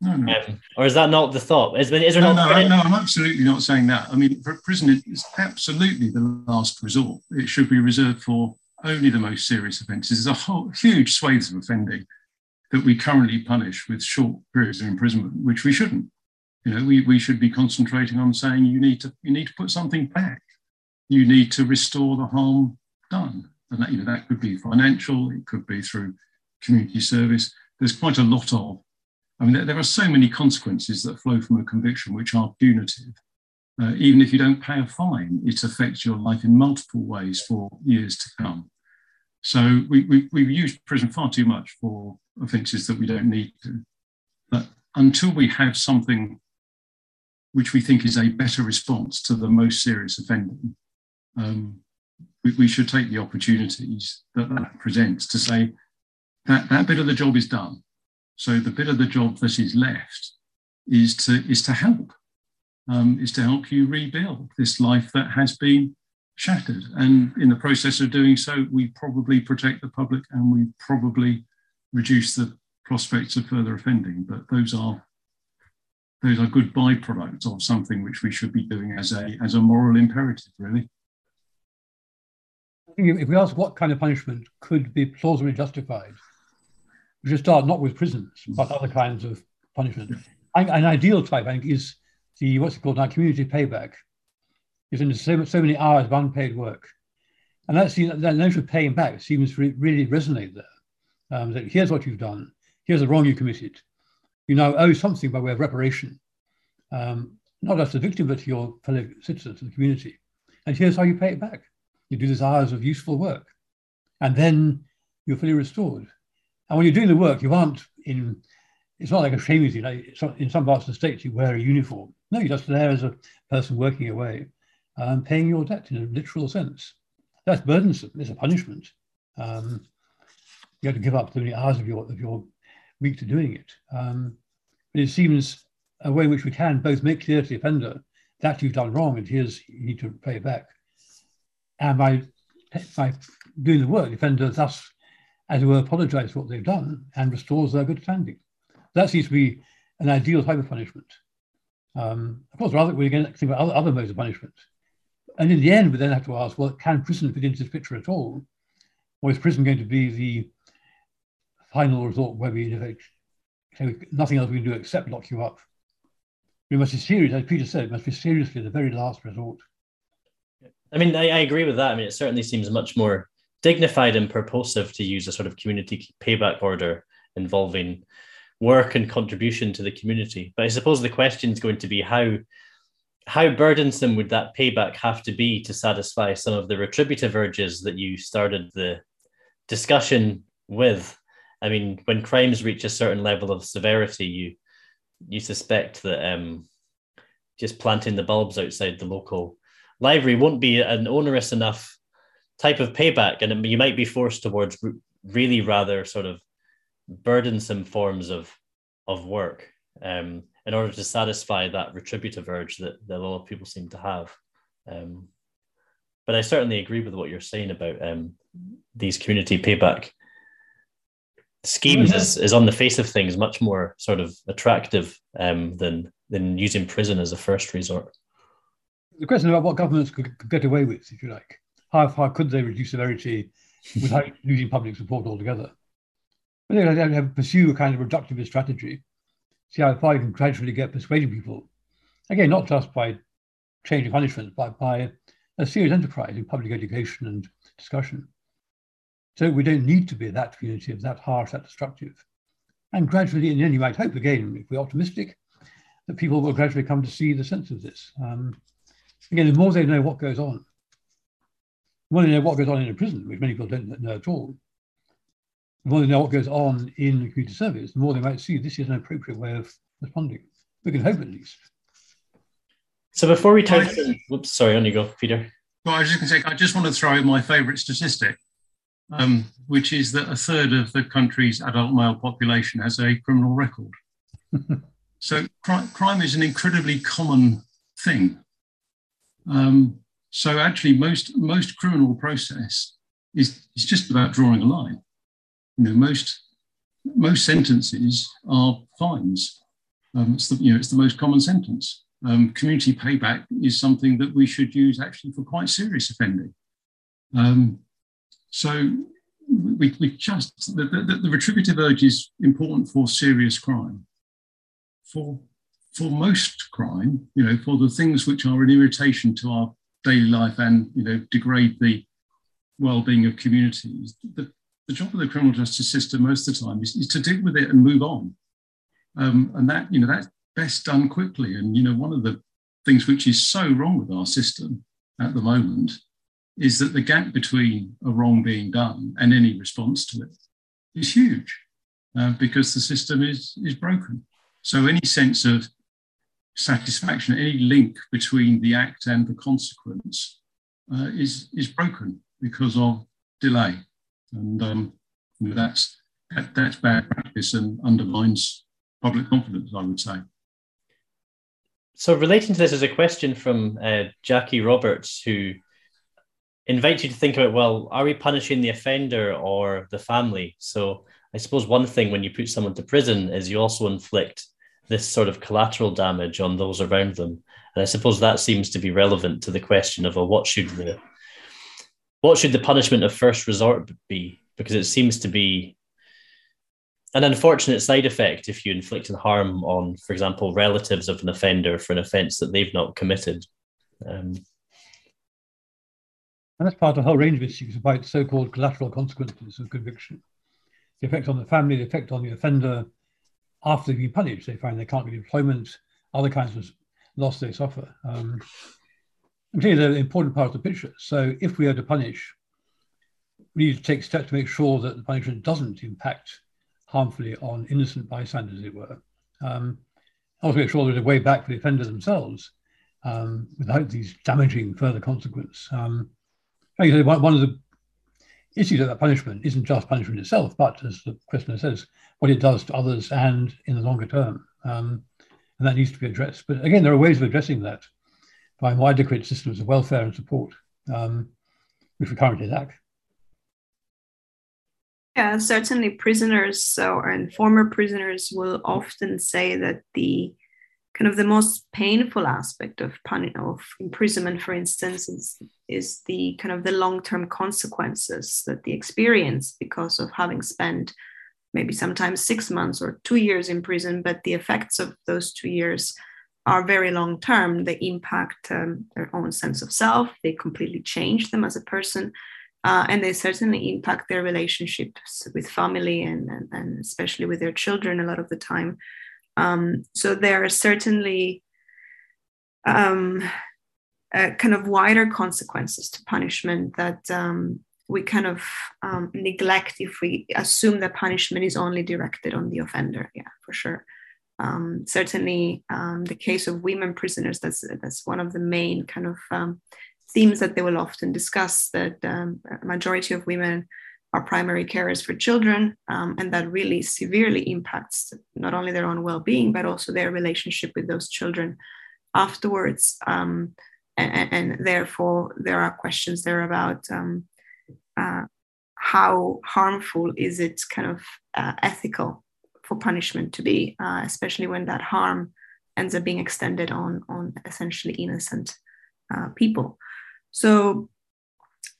No, no. Um, or is that not the thought? Is, is there no, not no, no, I'm absolutely not saying that. I mean, prison is absolutely the last resort. It should be reserved for only the most serious offences. There's a whole huge swathes of offending that we currently punish with short periods of imprisonment, which we shouldn't. You know, we, we should be concentrating on saying you need to you need to put something back. You need to restore the harm done. And that, you know, that could be financial, it could be through community service. There's quite a lot of, I mean, there, there are so many consequences that flow from a conviction which are punitive. Uh, even if you don't pay a fine, it affects your life in multiple ways for years to come. So we, we, we've used prison far too much for offences that we don't need to. But until we have something which we think is a better response to the most serious offending, um, we, we, should take the opportunities that that presents to say that that bit of the job is done. So the bit of the job that is left is to is to help, um, is to help you rebuild this life that has been shattered. And in the process of doing so, we probably protect the public and we probably reduce the prospects of further offending. But those are those are good byproducts of something which we should be doing as a as a moral imperative, really. If we ask what kind of punishment could be plausibly justified, we should start not with prisons, but other kinds of punishment. An ideal type, I think, is the what's it called now community payback, is in so, so many hours of unpaid work. And that's the, that notion of paying back seems to really resonate there. Um, that here's what you've done, here's the wrong you committed. You now owe something by way of reparation, um, not just to the victim, but to your fellow citizens, and the community. And here's how you pay it back. You do these hours of useful work, and then you're fully restored. And when you're doing the work, you aren't in, it's not like a shaming thing. Like in some parts of the States, you wear a uniform. No, you're just there as a person working away um, paying your debt in a literal sense. That's burdensome. It's a punishment. Um, you have to give up so many hours of your of your week to doing it. Um, but it seems a way in which we can both make clear to the offender that you've done wrong and here's you need to pay back. And by by doing the work, the offender thus, as it were, apologizes for what they've done and restores their good standing. That seems to be an ideal type of punishment. Um, of course, rather we're going to think about other, other modes of punishment. And in the end, we then have to ask, well, can prison fit into this picture at all? Or is prison going to be the final resort where we, in effect, nothing else we can do except lock you up? We must be serious, as Peter said, it must be seriously the very last resort. I mean, I, I agree with that. I mean, it certainly seems much more dignified and purposive to use a sort of community payback order involving work and contribution to the community. But I suppose the question is going to be how how burdensome would that payback have to be to satisfy some of the retributive urges that you started the discussion with? I mean, when crimes reach a certain level of severity, you you suspect that um, just planting the bulbs outside the local library won't be an onerous enough type of payback, and you might be forced towards really rather sort of burdensome forms of of work. Um, in order to satisfy that retributive urge that, that a lot of people seem to have. Um, but I certainly agree with what you're saying about um, these community payback schemes is, is on the face of things much more sort of attractive um, than than using prison as a first resort. The question about what governments could, could get away with, if you like, how far could they reduce severity without losing public support altogether? I But they have to pursue a kind of reductivist strategy see how far you can gradually get persuading people. Again, not just by changing punishment, but by a serious enterprise in public education and discussion. So we don't need to be that punitive, that harsh, that destructive. And gradually, and then you might hope, again, if we're optimistic, that people will gradually come to see the sense of this. Um, again, the more they know what goes on, the more they know what goes on in a prison, which many people don't know at all, the more they know what goes on in the community service, the more they might see this is an appropriate way of responding. We can hope at least. So before we turn, to, whoops, sorry, on you go, Peter. Well, I was just going to say, I just want to throw out my favourite statistic, um, which is that a third of the country's adult male population has a criminal record. so crime, crime is an incredibly common thing. Um, so actually, most most criminal process is is just about drawing a line. You know, most most sentences are fines. Um, it's the you know it's the most common sentence. Um, community payback is something that we should use actually for quite serious offending. Um, so we, we just the, the, the retributive urge is important for serious crime. For for most crime, you know, for the things which are an irritation to our daily life and you know degrade the well-being of communities, the, the job of the criminal justice system most of the time is, is to deal with it and move on. Um, and that you know that's best done quickly. And you know one of the things which is so wrong with our system at the moment is that the gap between a wrong being done and any response to it is huge uh, because the system is, is broken. So any sense of satisfaction, any link between the act and the consequence uh, is, is broken because of delay. And um, you know, that's, that, that's bad practice and undermines public confidence, I would say. So, relating to this is a question from uh, Jackie Roberts, who invite you to think about well, are we punishing the offender or the family? So I suppose one thing when you put someone to prison is you also inflict this sort of collateral damage on those around them. And I suppose that seems to be relevant to the question of well, what should the what should the punishment of first resort be? Because it seems to be an unfortunate side effect if you inflict harm on, for example, relatives of an offender for an offence that they've not committed. Um, and that's part of a whole range of issues about so called collateral consequences of conviction. The effect on the family, the effect on the offender after they've been punished. They find they can't get employment, other kinds of loss they suffer. Um, and clearly, they're an important part of the picture. So, if we are to punish, we need to take steps to make sure that the punishment doesn't impact harmfully on innocent bystanders, as it were. Um, also, make sure there's a way back for the offender themselves um, without these damaging further consequences. Um, one, of the issues of that punishment isn't just punishment itself, but as the questioner says, what it does to others and in the longer term. Um, and that needs to be addressed. But again, there are ways of addressing that by more adequate systems of welfare and support, um, which we currently lack. Yeah, certainly prisoners so, and former prisoners will often say that the kind of the most painful aspect of pun- of imprisonment, for instance, is, is the kind of the long-term consequences that they experience because of having spent maybe sometimes six months or two years in prison, but the effects of those two years are very long term. They impact um, their own sense of self. They completely change them as a person. Uh, and they certainly impact their relationships with family and, and, and especially with their children a lot of the time. Um, so there are certainly um, uh, kind of wider consequences to punishment that um, we kind of um, neglect if we assume that punishment is only directed on the offender. Yeah, for sure. Um, certainly, um, the case of women prisoners, that's, that's one of the main kind of themes that they will often discuss that a majority of women are primary carers for children, um, and that really severely impacts not only their own well being, but also their relationship with those children afterwards. Um, and, and, therefore, there are questions there about um, uh, how harmful is it kind of uh, ethical for punishment to be, uh, especially when that harm ends up being extended on, on essentially innocent uh, people. So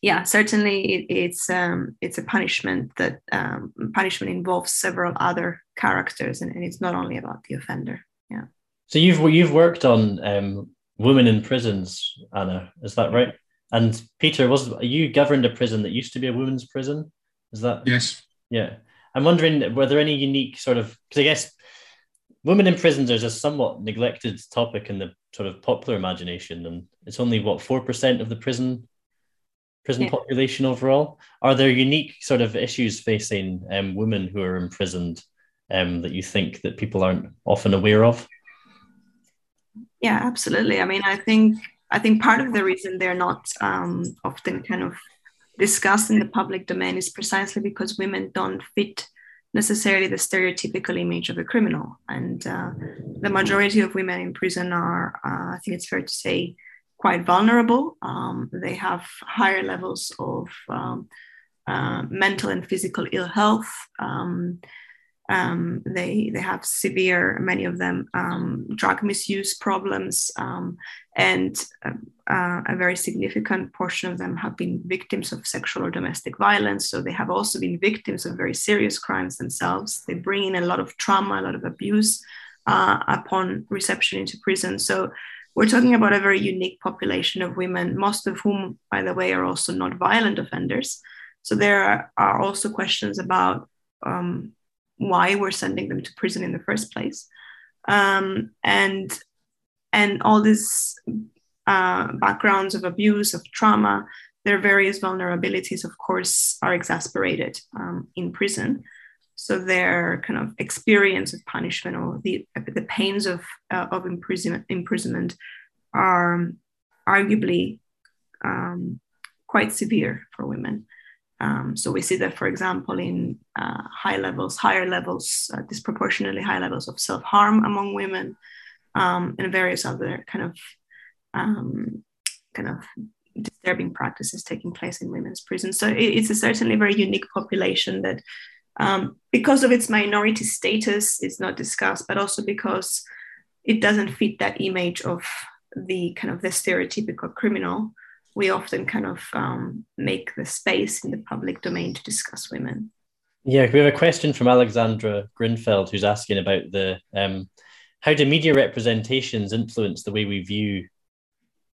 yeah, certainly it, it's um, it's a punishment that um, punishment involves several other characters, and, and, it's not only about the offender. Yeah. So you've you've worked on um, women in prisons, Anna. Is that right? And Peter, was you governed a prison that used to be a women's prison? Is that yes? Yeah. I'm wondering, were there any unique sort of because I guess women in prisons is a somewhat neglected topic in the sort of popular imagination, and it's only what four percent of the prison prison yeah. population overall. Are there unique sort of issues facing um, women who are imprisoned um, that you think that people aren't often aware of? Yeah, absolutely. I mean, I think I think part of the reason they're not um, often kind of discussed in the public domain is precisely because women don't fit necessarily the stereotypical image of a criminal, and uh, the majority of women in prison are, uh, I think it's fair to say, quite vulnerable. Um, they have higher levels of um, uh, mental and physical ill health. Um, um they they have severe, many of them, um, drug misuse problems, um, and uh, uh, a very significant portion of them have been victims of sexual or domestic violence. So they have also been victims of very serious crimes themselves. They bring in a lot of trauma, a lot of abuse uh, upon reception into prison. So we're talking about a very unique population of women, most of whom, by the way, are also not violent offenders. So there are also questions about um, why we're sending them to prison in the first place, um, and and all these uh, backgrounds of abuse, of trauma, their various vulnerabilities, of course, are exasperated um, in prison. So their kind of experience of punishment or the, the pains of, uh, of imprisonment, imprisonment are arguably um, quite severe for women. Um, so we see that, for example, in uh, high levels, higher levels, uh, disproportionately high levels of self-harm among women, um, and various other kind of um, kind of disturbing practices taking place in women's prisons. So it, it's a certainly very unique population that um, because of its minority status, it's not discussed, but also because it doesn't fit that image of the kind of the stereotypical criminal. We often kind of um, make the space in the public domain to discuss women. Yeah, we have a question from Alexandra Grinfeld who's asking about the um, how do media representations influence the way we view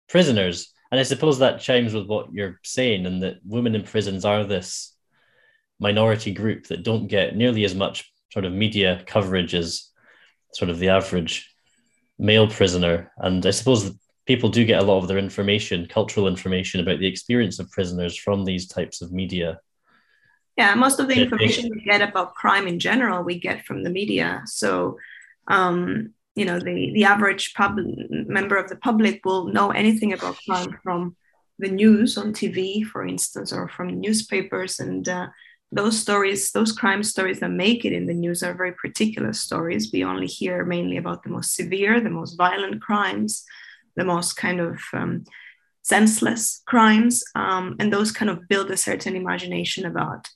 prisoners? And I suppose that chimes with what you're saying, and that women in prisons are this minority group that don't get nearly as much sort of media coverage as sort of the average male prisoner. And I suppose people do get a lot of their information, cultural information about the experience of prisoners from these types of media. Yeah, most of the information we get about crime in general, we get from the media. So, um, you know, the, the average public member of the public will know anything about crime from the news on TV, for instance, or from newspapers. And uh, those stories, those crime stories that make it in the news are very particular stories. We only hear mainly about the most severe, the most violent crimes, the most kind of um, senseless crimes. Um, and those kind of build a certain imagination about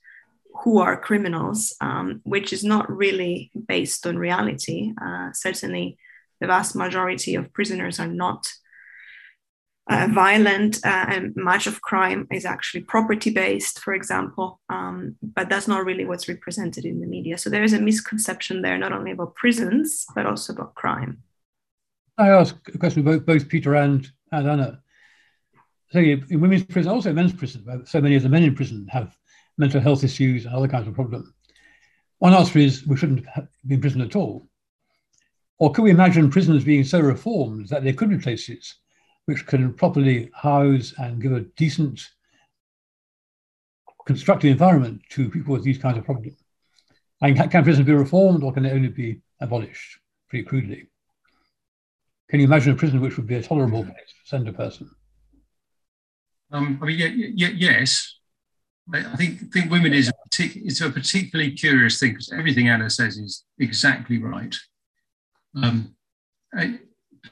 who are criminals, um, which is not really based on reality. Uh, certainly, the vast majority of prisoners are not uh, violent uh, and much of crime is actually property based for example um, but that's not really what's represented in the media. So there is a misconception there not only about prisons but also about crime. I ask a question both, both peter and, and anna? So in women's prison also men's prison so many of the men in prison have mental health issues and other kinds of problems one answer is we shouldn't be in prison at all. Or could we imagine prisons being so reformed that they could be places which can properly house and give a decent, constructive environment to people with these kinds of problems. And can, can prisons be reformed or can they only be abolished, pretty crudely? Can you imagine a prison which would be a tolerable place to send a person? Um, I mean, yes. I think think women is a, partic- a particularly curious thing because everything Anna says is exactly right. Um,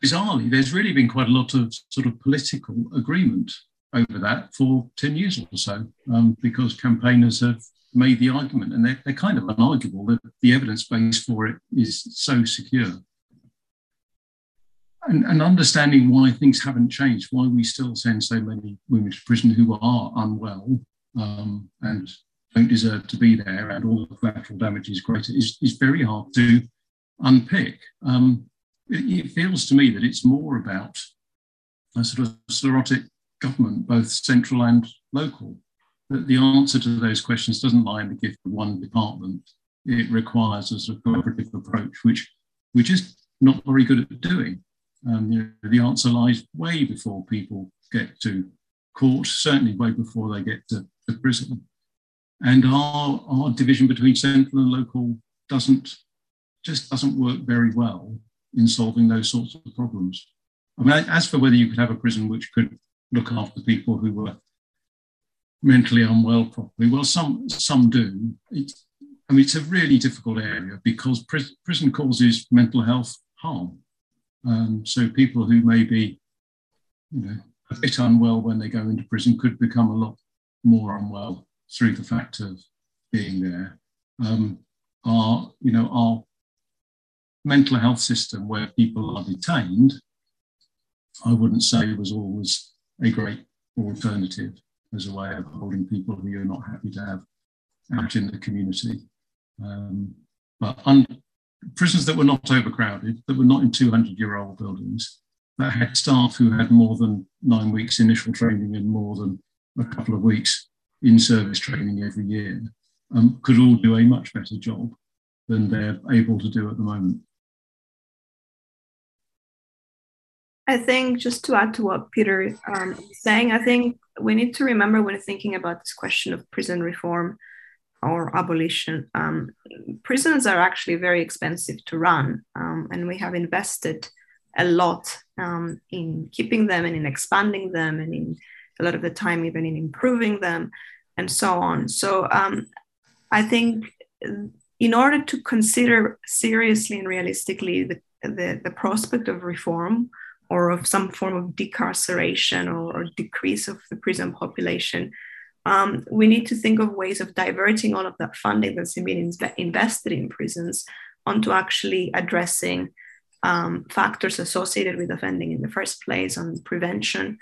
bizarrely, there's really been quite a lot of sort of political agreement over that for 10 years or so, um, because campaigners have made the argument, and they're, they're kind of unarguable that the evidence base for it is so secure. And, and, understanding why things haven't changed, why we still send so many women to prison who are unwell um, and don't deserve to be there, and all the collateral damage is greater, is, is very hard to unpick. Um, it feels to me that it's more about a sort of sclerotic government, both central and local. That the answer to those questions doesn't lie in the gift of one department. It requires a sort of collaborative approach, which we're just not very good at doing. Um, you know, the answer lies way before people get to court, certainly way before they get to, to prison. And our, our division between central and local doesn't just doesn't work very well in solving those sorts of problems. I mean, as for whether you could have a prison which could look after people who were mentally unwell properly, well, some some do. It's, I mean, it's a really difficult area because pr- prison causes mental health harm. Um, so people who may be you know, a bit unwell when they go into prison could become a lot more unwell through the fact of being there. Um, our, you know, our mental health system where people are detained, I wouldn't say was always a great alternative as a way of holding people who you're not happy to have out in the community. Um, but un- prisons that were not overcrowded, that were not in 200 year old buildings, that had staff who had more than nine weeks initial training and more than a couple of weeks in service training every year, um, could all do a much better job than they're able to do at the moment. I think just to add to what Peter um, is saying, I think we need to remember when thinking about this question of prison reform or abolition, um, prisons are actually very expensive to run, um, and we have invested a lot um, in keeping them and in expanding them, and in a lot of the time even in improving them, and so on. So um, I think in order to consider seriously and realistically the, the, the prospect of reform or of some form of decarceration or, or decrease of the prison population, um, we need to think of ways of diverting all of that funding that's been invested in prisons onto actually addressing um, factors associated with offending in the first place on prevention.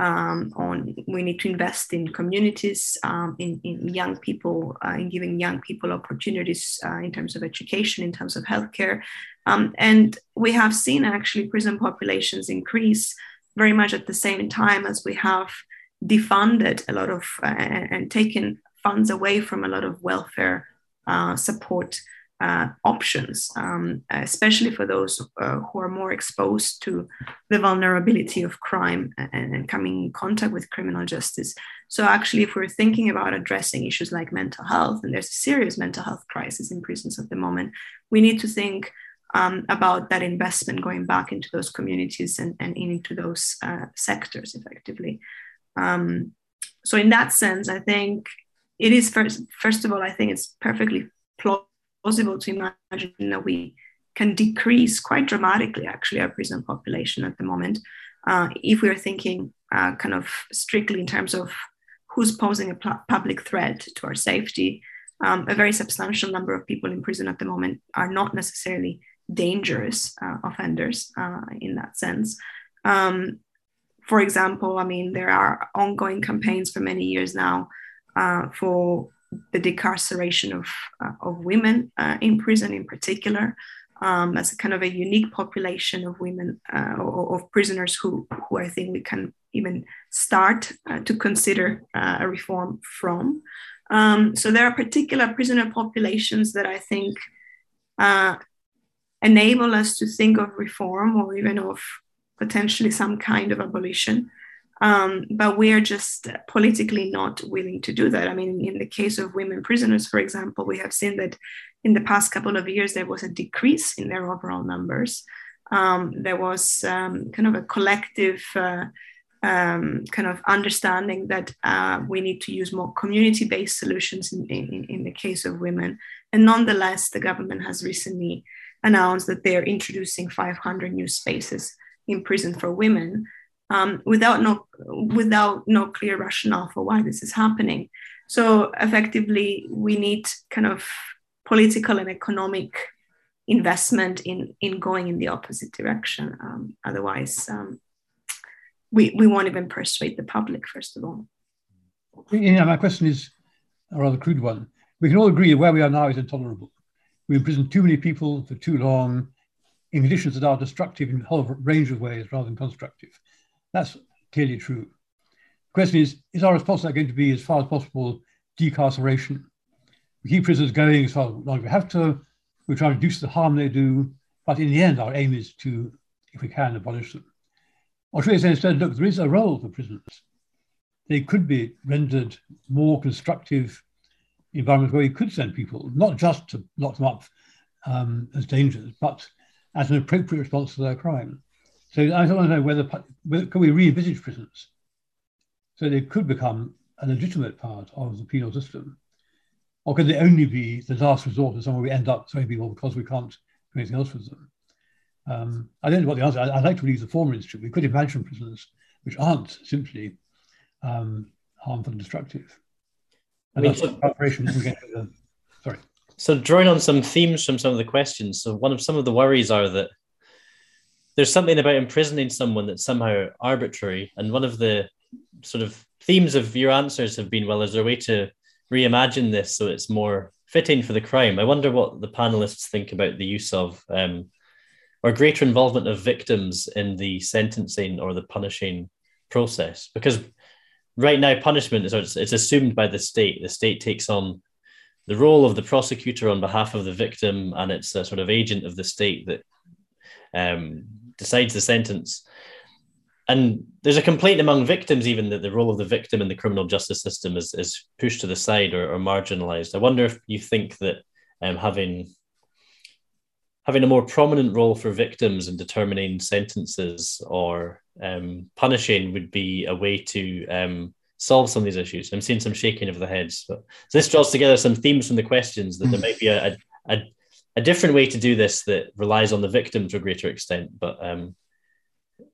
Um, on we need to invest in communities, um, in, in young people, uh, in giving young people opportunities uh, in terms of education, in terms of healthcare, um, and we have seen actually prison populations increase very much at the same time as we have defunded a lot of uh, and taken funds away from a lot of welfare uh, support uh, options, um, especially for those uh, who are more exposed to the vulnerability of crime and, and, coming in contact with criminal justice. So, actually, if we're thinking about addressing issues like mental health, and there's a serious mental health crisis in prisons at the moment, we need to think um, about that investment going back into those communities and, and into those uh, sectors effectively. Um, so in that sense, I think it is first, first of all, I think it's perfectly plausible to imagine that we can decrease quite dramatically actually our prison population at the moment. Uh, if we are thinking uh, kind of strictly in terms of who's posing a pu- public threat to our safety, um, a very substantial number of people in prison at the moment are not necessarily dangerous uh, offenders uh, in that sense. Um, for example, I mean, there are ongoing campaigns for many years now uh, for the decarceration of, uh, of women uh, in prison, in particular, um, as a kind of a unique population of women uh, or of prisoners who, who I think we can even start uh, to consider uh, a reform from. Um, so there are particular prisoner populations that I think enable us to think of reform or even of potentially some kind of abolition. Um, but we are just politically not willing to do that. I mean, in the case of women prisoners, for example, we have seen that in the past couple of years there was a decrease in their overall numbers. Um, there was um, kind of a collective uh, um, kind of understanding that uh, we need to use more community based solutions in, in, in, the case of women. And nonetheless, the government has recently announced that they're introducing 500 new spaces in prison for women um, without no without no clear rationale for why this is happening. So effectively, we need kind of political and economic investment in in going in the opposite direction. Um, otherwise, um, we we won't even persuade the public. First of all. Yeah, my question is a rather crude one. We can all agree where we are now is intolerable. We imprison too many people for too long in conditions that are destructive in a whole range of ways rather than constructive. That's clearly true. The question is, is our response going to be as far as possible decarceration? We keep prisoners going as far as long as we have to. We try to reduce the harm they do, but in the end, our aim is to, if we can, abolish them. Or should we say instead, look, there is a role for prisoners. They could be rendered more constructive environments where we could send people, not just to lock them up um, as dangerous, but as an appropriate response to their crime. So I don't want to know whether, whether can we re-envisage prisons so they could become a legitimate part of the penal system, or could they only be the last resort of somewhere we end up throwing people because we can't do anything else with them? Um, I don't know what the answer. I, would like to believe the former institute. We could imagine prisons which aren't simply um, harmful and destructive. And I mean, so, the, sorry. So drawing on some themes from some of the questions, so one of some of the worries are that there's something about imprisoning someone that's somehow arbitrary, and one of the sort of themes of your answers have been, well, is there a way to reimagine this so it's more fitting for the crime? I wonder what the panelists think about the use of um, or greater involvement of victims in the sentencing or the punishing process, because right now punishment is it's assumed by the state. The state takes on the role of the prosecutor on behalf of the victim, and it's a sort of agent of the state that um, decides the sentence. And there's a complaint among victims, even that the role of the victim in the criminal justice system is, is pushed to the side or, or marginalized. I wonder if you think that um, having having a more prominent role for victims in determining sentences or um, punishing would be a way to um, solve some of these issues. I'm seeing some shaking of the heads, but so this draws together some themes from the questions that there might be a, a, a, different way to do this that relies on the victim to a greater extent. But um,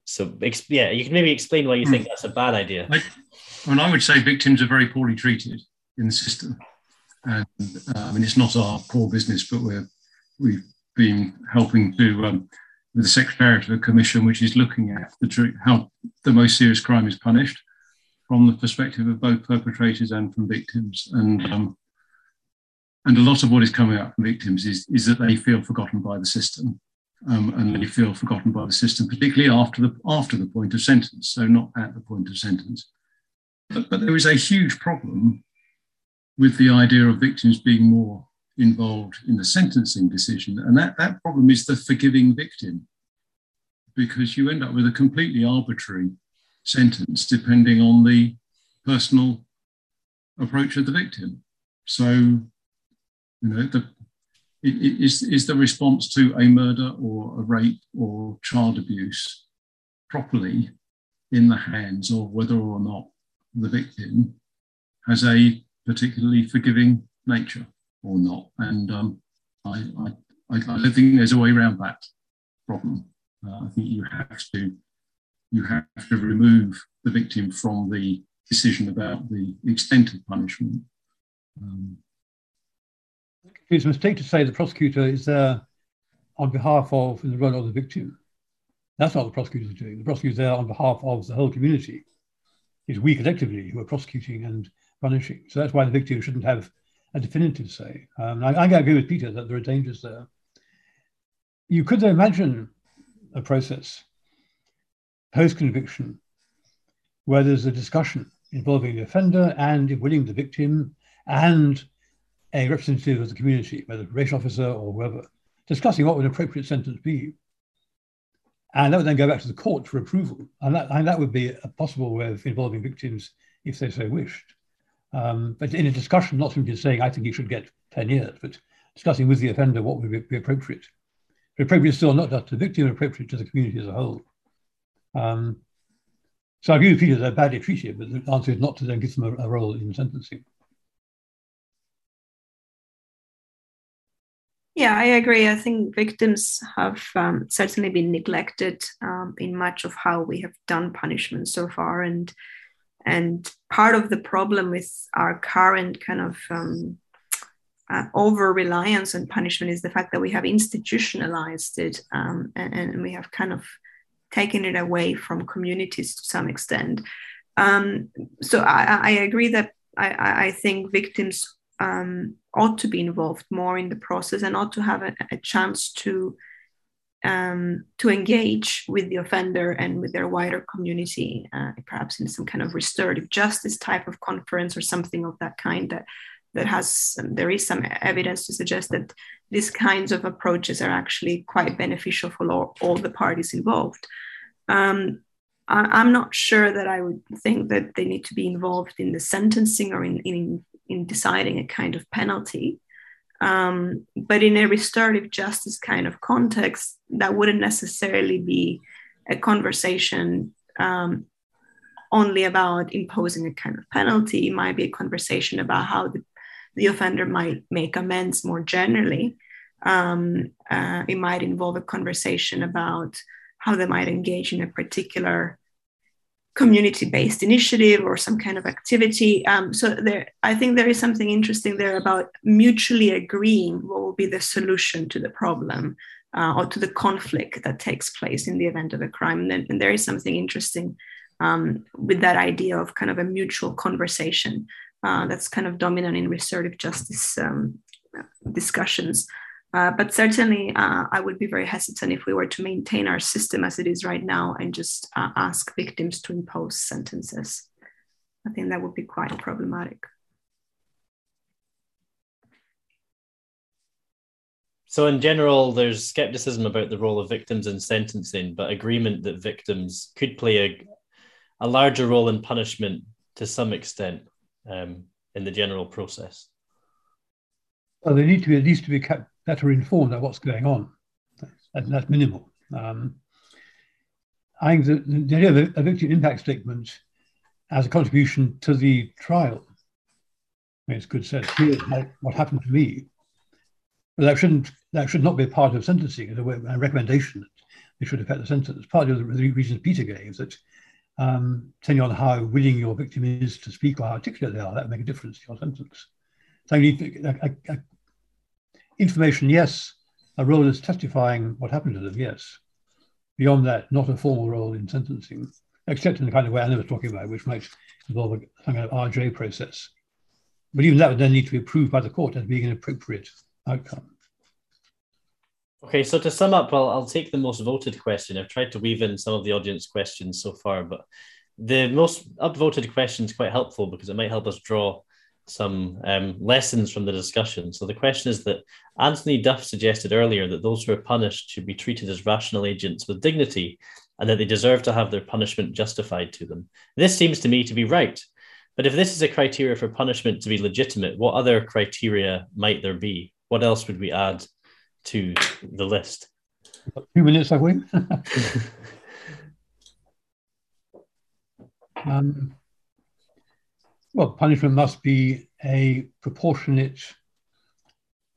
so yeah, you can maybe explain why you think hmm. that's a bad idea. I, well, I would say victims are very poorly treated in the system, and uh, I mean it's not our core business, but we're we've been helping to um, with the Secretariat of a Commission, which is looking at the how the most serious crime is punished from the perspective of both perpetrators and from victims, and um, and a lot of what is coming out from victims is is that they feel forgotten by the system um, and they feel forgotten by the system, particularly after the after the point of sentence. So not at the point of sentence. But, but there is a huge problem with the idea of victims being more involved in the sentencing decision, and that that problem is the forgiving victim, because you end up with a completely arbitrary sentence depending on the personal approach of the victim. So, you know, the is, is the response to a murder or a rape or child abuse properly in the hands of whether or not the victim has a particularly forgiving nature or not. And um, I, I, I, don't think there's a way around that problem. Uh, I think you have to you have to remove the victim from the decision about the extent of punishment. Um, it's a mistake to say the prosecutor is there on behalf of in the role of the victim. That's not what the prosecutor is doing. The prosecutor is there on behalf of the whole community. It's we collectively who are prosecuting and punishing. So that's why the victim shouldn't have a definitive say. Um, I, I agree with Peter that there are dangers there. You could imagine a process post conviction where there's a discussion involving the offender and, if willing, the victim and a representative of the community, whether probation officer or whoever, discussing what would an appropriate sentence be. And that would then go back to the court for approval. And that, and that would be a possible way of involving victims if they so wished. Um, but in a discussion, not simply saying, I think you should get 10 years, but discussing with the offender what would be, be appropriate. But appropriate still not just to the victim, appropriate to the community as a whole. Um, so I agree with Peter, they're badly treated, but the answer is not to then give them a, a role in sentencing. Yeah, I agree. I think victims have um, certainly been neglected um, in much of how we have done punishment so far, and and part of the problem with our current kind of um, uh, over reliance on punishment is the fact that we have institutionalized it um, and, and, we have kind of taken it away from communities to some extent. Um, so I, I, agree that I, I think victims um, ought to be involved more in the process and ought to have a, a chance to um, to engage with the offender and with their wider community, uh, perhaps in some kind of restorative justice type of conference or something of that kind that that has there is some evidence to suggest that these kinds of approaches are actually quite beneficial for all, all the parties involved. Um, I, am not sure that I would think that they need to be involved in the sentencing or in, in in deciding a kind of penalty. Um, but in a restorative justice kind of context, that wouldn't necessarily be a conversation um, only about imposing a kind of penalty. It might be a conversation about how the, the offender might make amends more generally. Um, uh, it might involve a conversation about how they might engage in a particular community-based initiative or some kind of activity. Um, so there, I think there is something interesting there about mutually agreeing what will be the solution to the problem uh, or to the conflict that takes place in the event of a crime. And, then, and there is something interesting um, with that idea of kind of a mutual conversation uh, that's kind of dominant in restorative justice um, discussions. Uh, but certainly, uh, I would be very hesitant if we were to maintain our system as it is right now and just uh, ask victims to impose sentences. I think that would be quite problematic. So, in general, there's skepticism about the role of victims in sentencing, but agreement that victims could play a, a larger role in punishment to some extent um, in the general process. Well, they need to be at least to be kept better informed about what's going on. That's, that's minimal. Um, I think the, the idea of a, victim impact statement as a contribution to the trial makes good sense. Here's what happened to me. But that shouldn't that should not be part of sentencing as a, recommendation that it should affect the sentence. Part of the, reasons Peter gave that um, depending on how willing your victim is to speak or how articulate they are, that will make a difference to your sentence. So you need a, a, information, yes, a role is testifying what happened to them, yes. Beyond that, not a formal role in sentencing, except in the kind of way Anna was talking about, which might involve a kind of RJ process. But even that would then need to be approved by the court as being an appropriate outcome. Okay, so to sum up, I'll, I'll take the most voted question. I've tried to weave in some of the audience questions so far, but the most upvoted question is quite helpful because it might help us draw some um, lessons from the discussion. So the question is that Anthony Duff suggested earlier that those who are punished should be treated as rational agents with dignity and that they deserve to have their punishment justified to them. This seems to me to be right. But if this is a criteria for punishment to be legitimate, what other criteria might there be? What else would we add to the list? Two minutes, have we? um, well, punishment must be a proportionate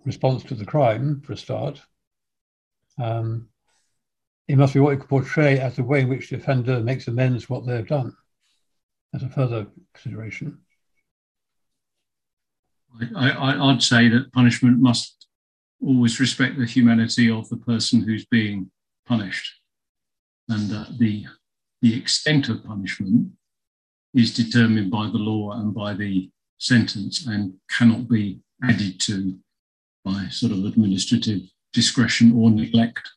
response to the crime, for a start. Um, it must be what you could portray as the way in which the offender makes amends what they've done, as a further consideration. I, I'd say that punishment must always respect the humanity of the person who's being punished, and that the the extent of punishment is determined by the law and by the sentence and cannot be added to by sort of administrative discretion or neglect.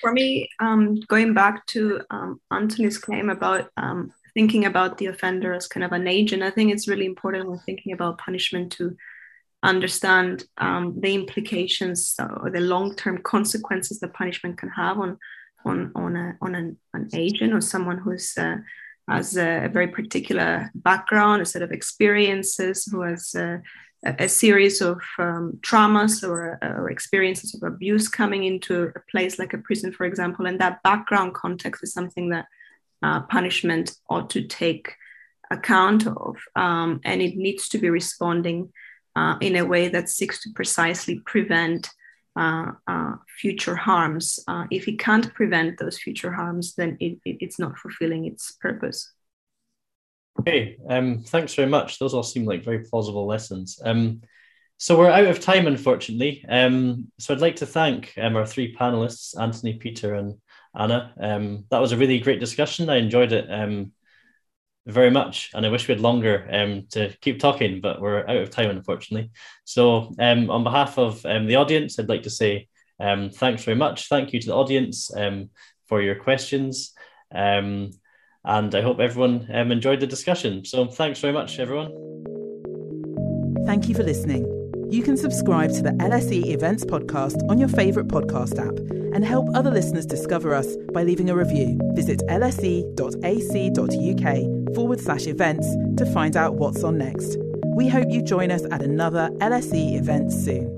For me, um, going back to um, Anthony's claim about um, thinking about the offender as kind of an agent, I think it's really important when thinking about punishment to understand um, the implications or the long-term consequences that punishment can have on on on a, on an, an agent or someone who's uh, has a very particular background, a set of experiences, who has a, a series of um, traumas or, or, experiences of abuse coming into a place like a prison, for example. And that background context is something that uh, punishment ought to take account of. Um, and it needs to be responding uh, in a way that seeks to precisely prevent uh, uh, future harms. Uh, if it can't prevent those future harms, then it, it, it's not fulfilling its purpose. Okay, um, thanks very much. Those all seem like very plausible lessons. Um, so we're out of time, unfortunately. Um, so I'd like to thank um, our three panelists, Anthony, Peter, and Anna. Um, that was a really great discussion. I enjoyed it. Very much. And I wish we had longer um, to keep talking, but we're out of time, unfortunately. So, um, on behalf of um, the audience, I'd like to say um, thanks very much. Thank you to the audience um, for your questions. Um, and I hope everyone enjoyed the discussion. So, thanks very much, everyone. Thank you for listening. You can subscribe to the LSE Events podcast on your favourite podcast app and help other listeners discover us by leaving a review. Visit lse.ac.uk forward slash events to find out what's on next. We hope you join us at another LSE event soon.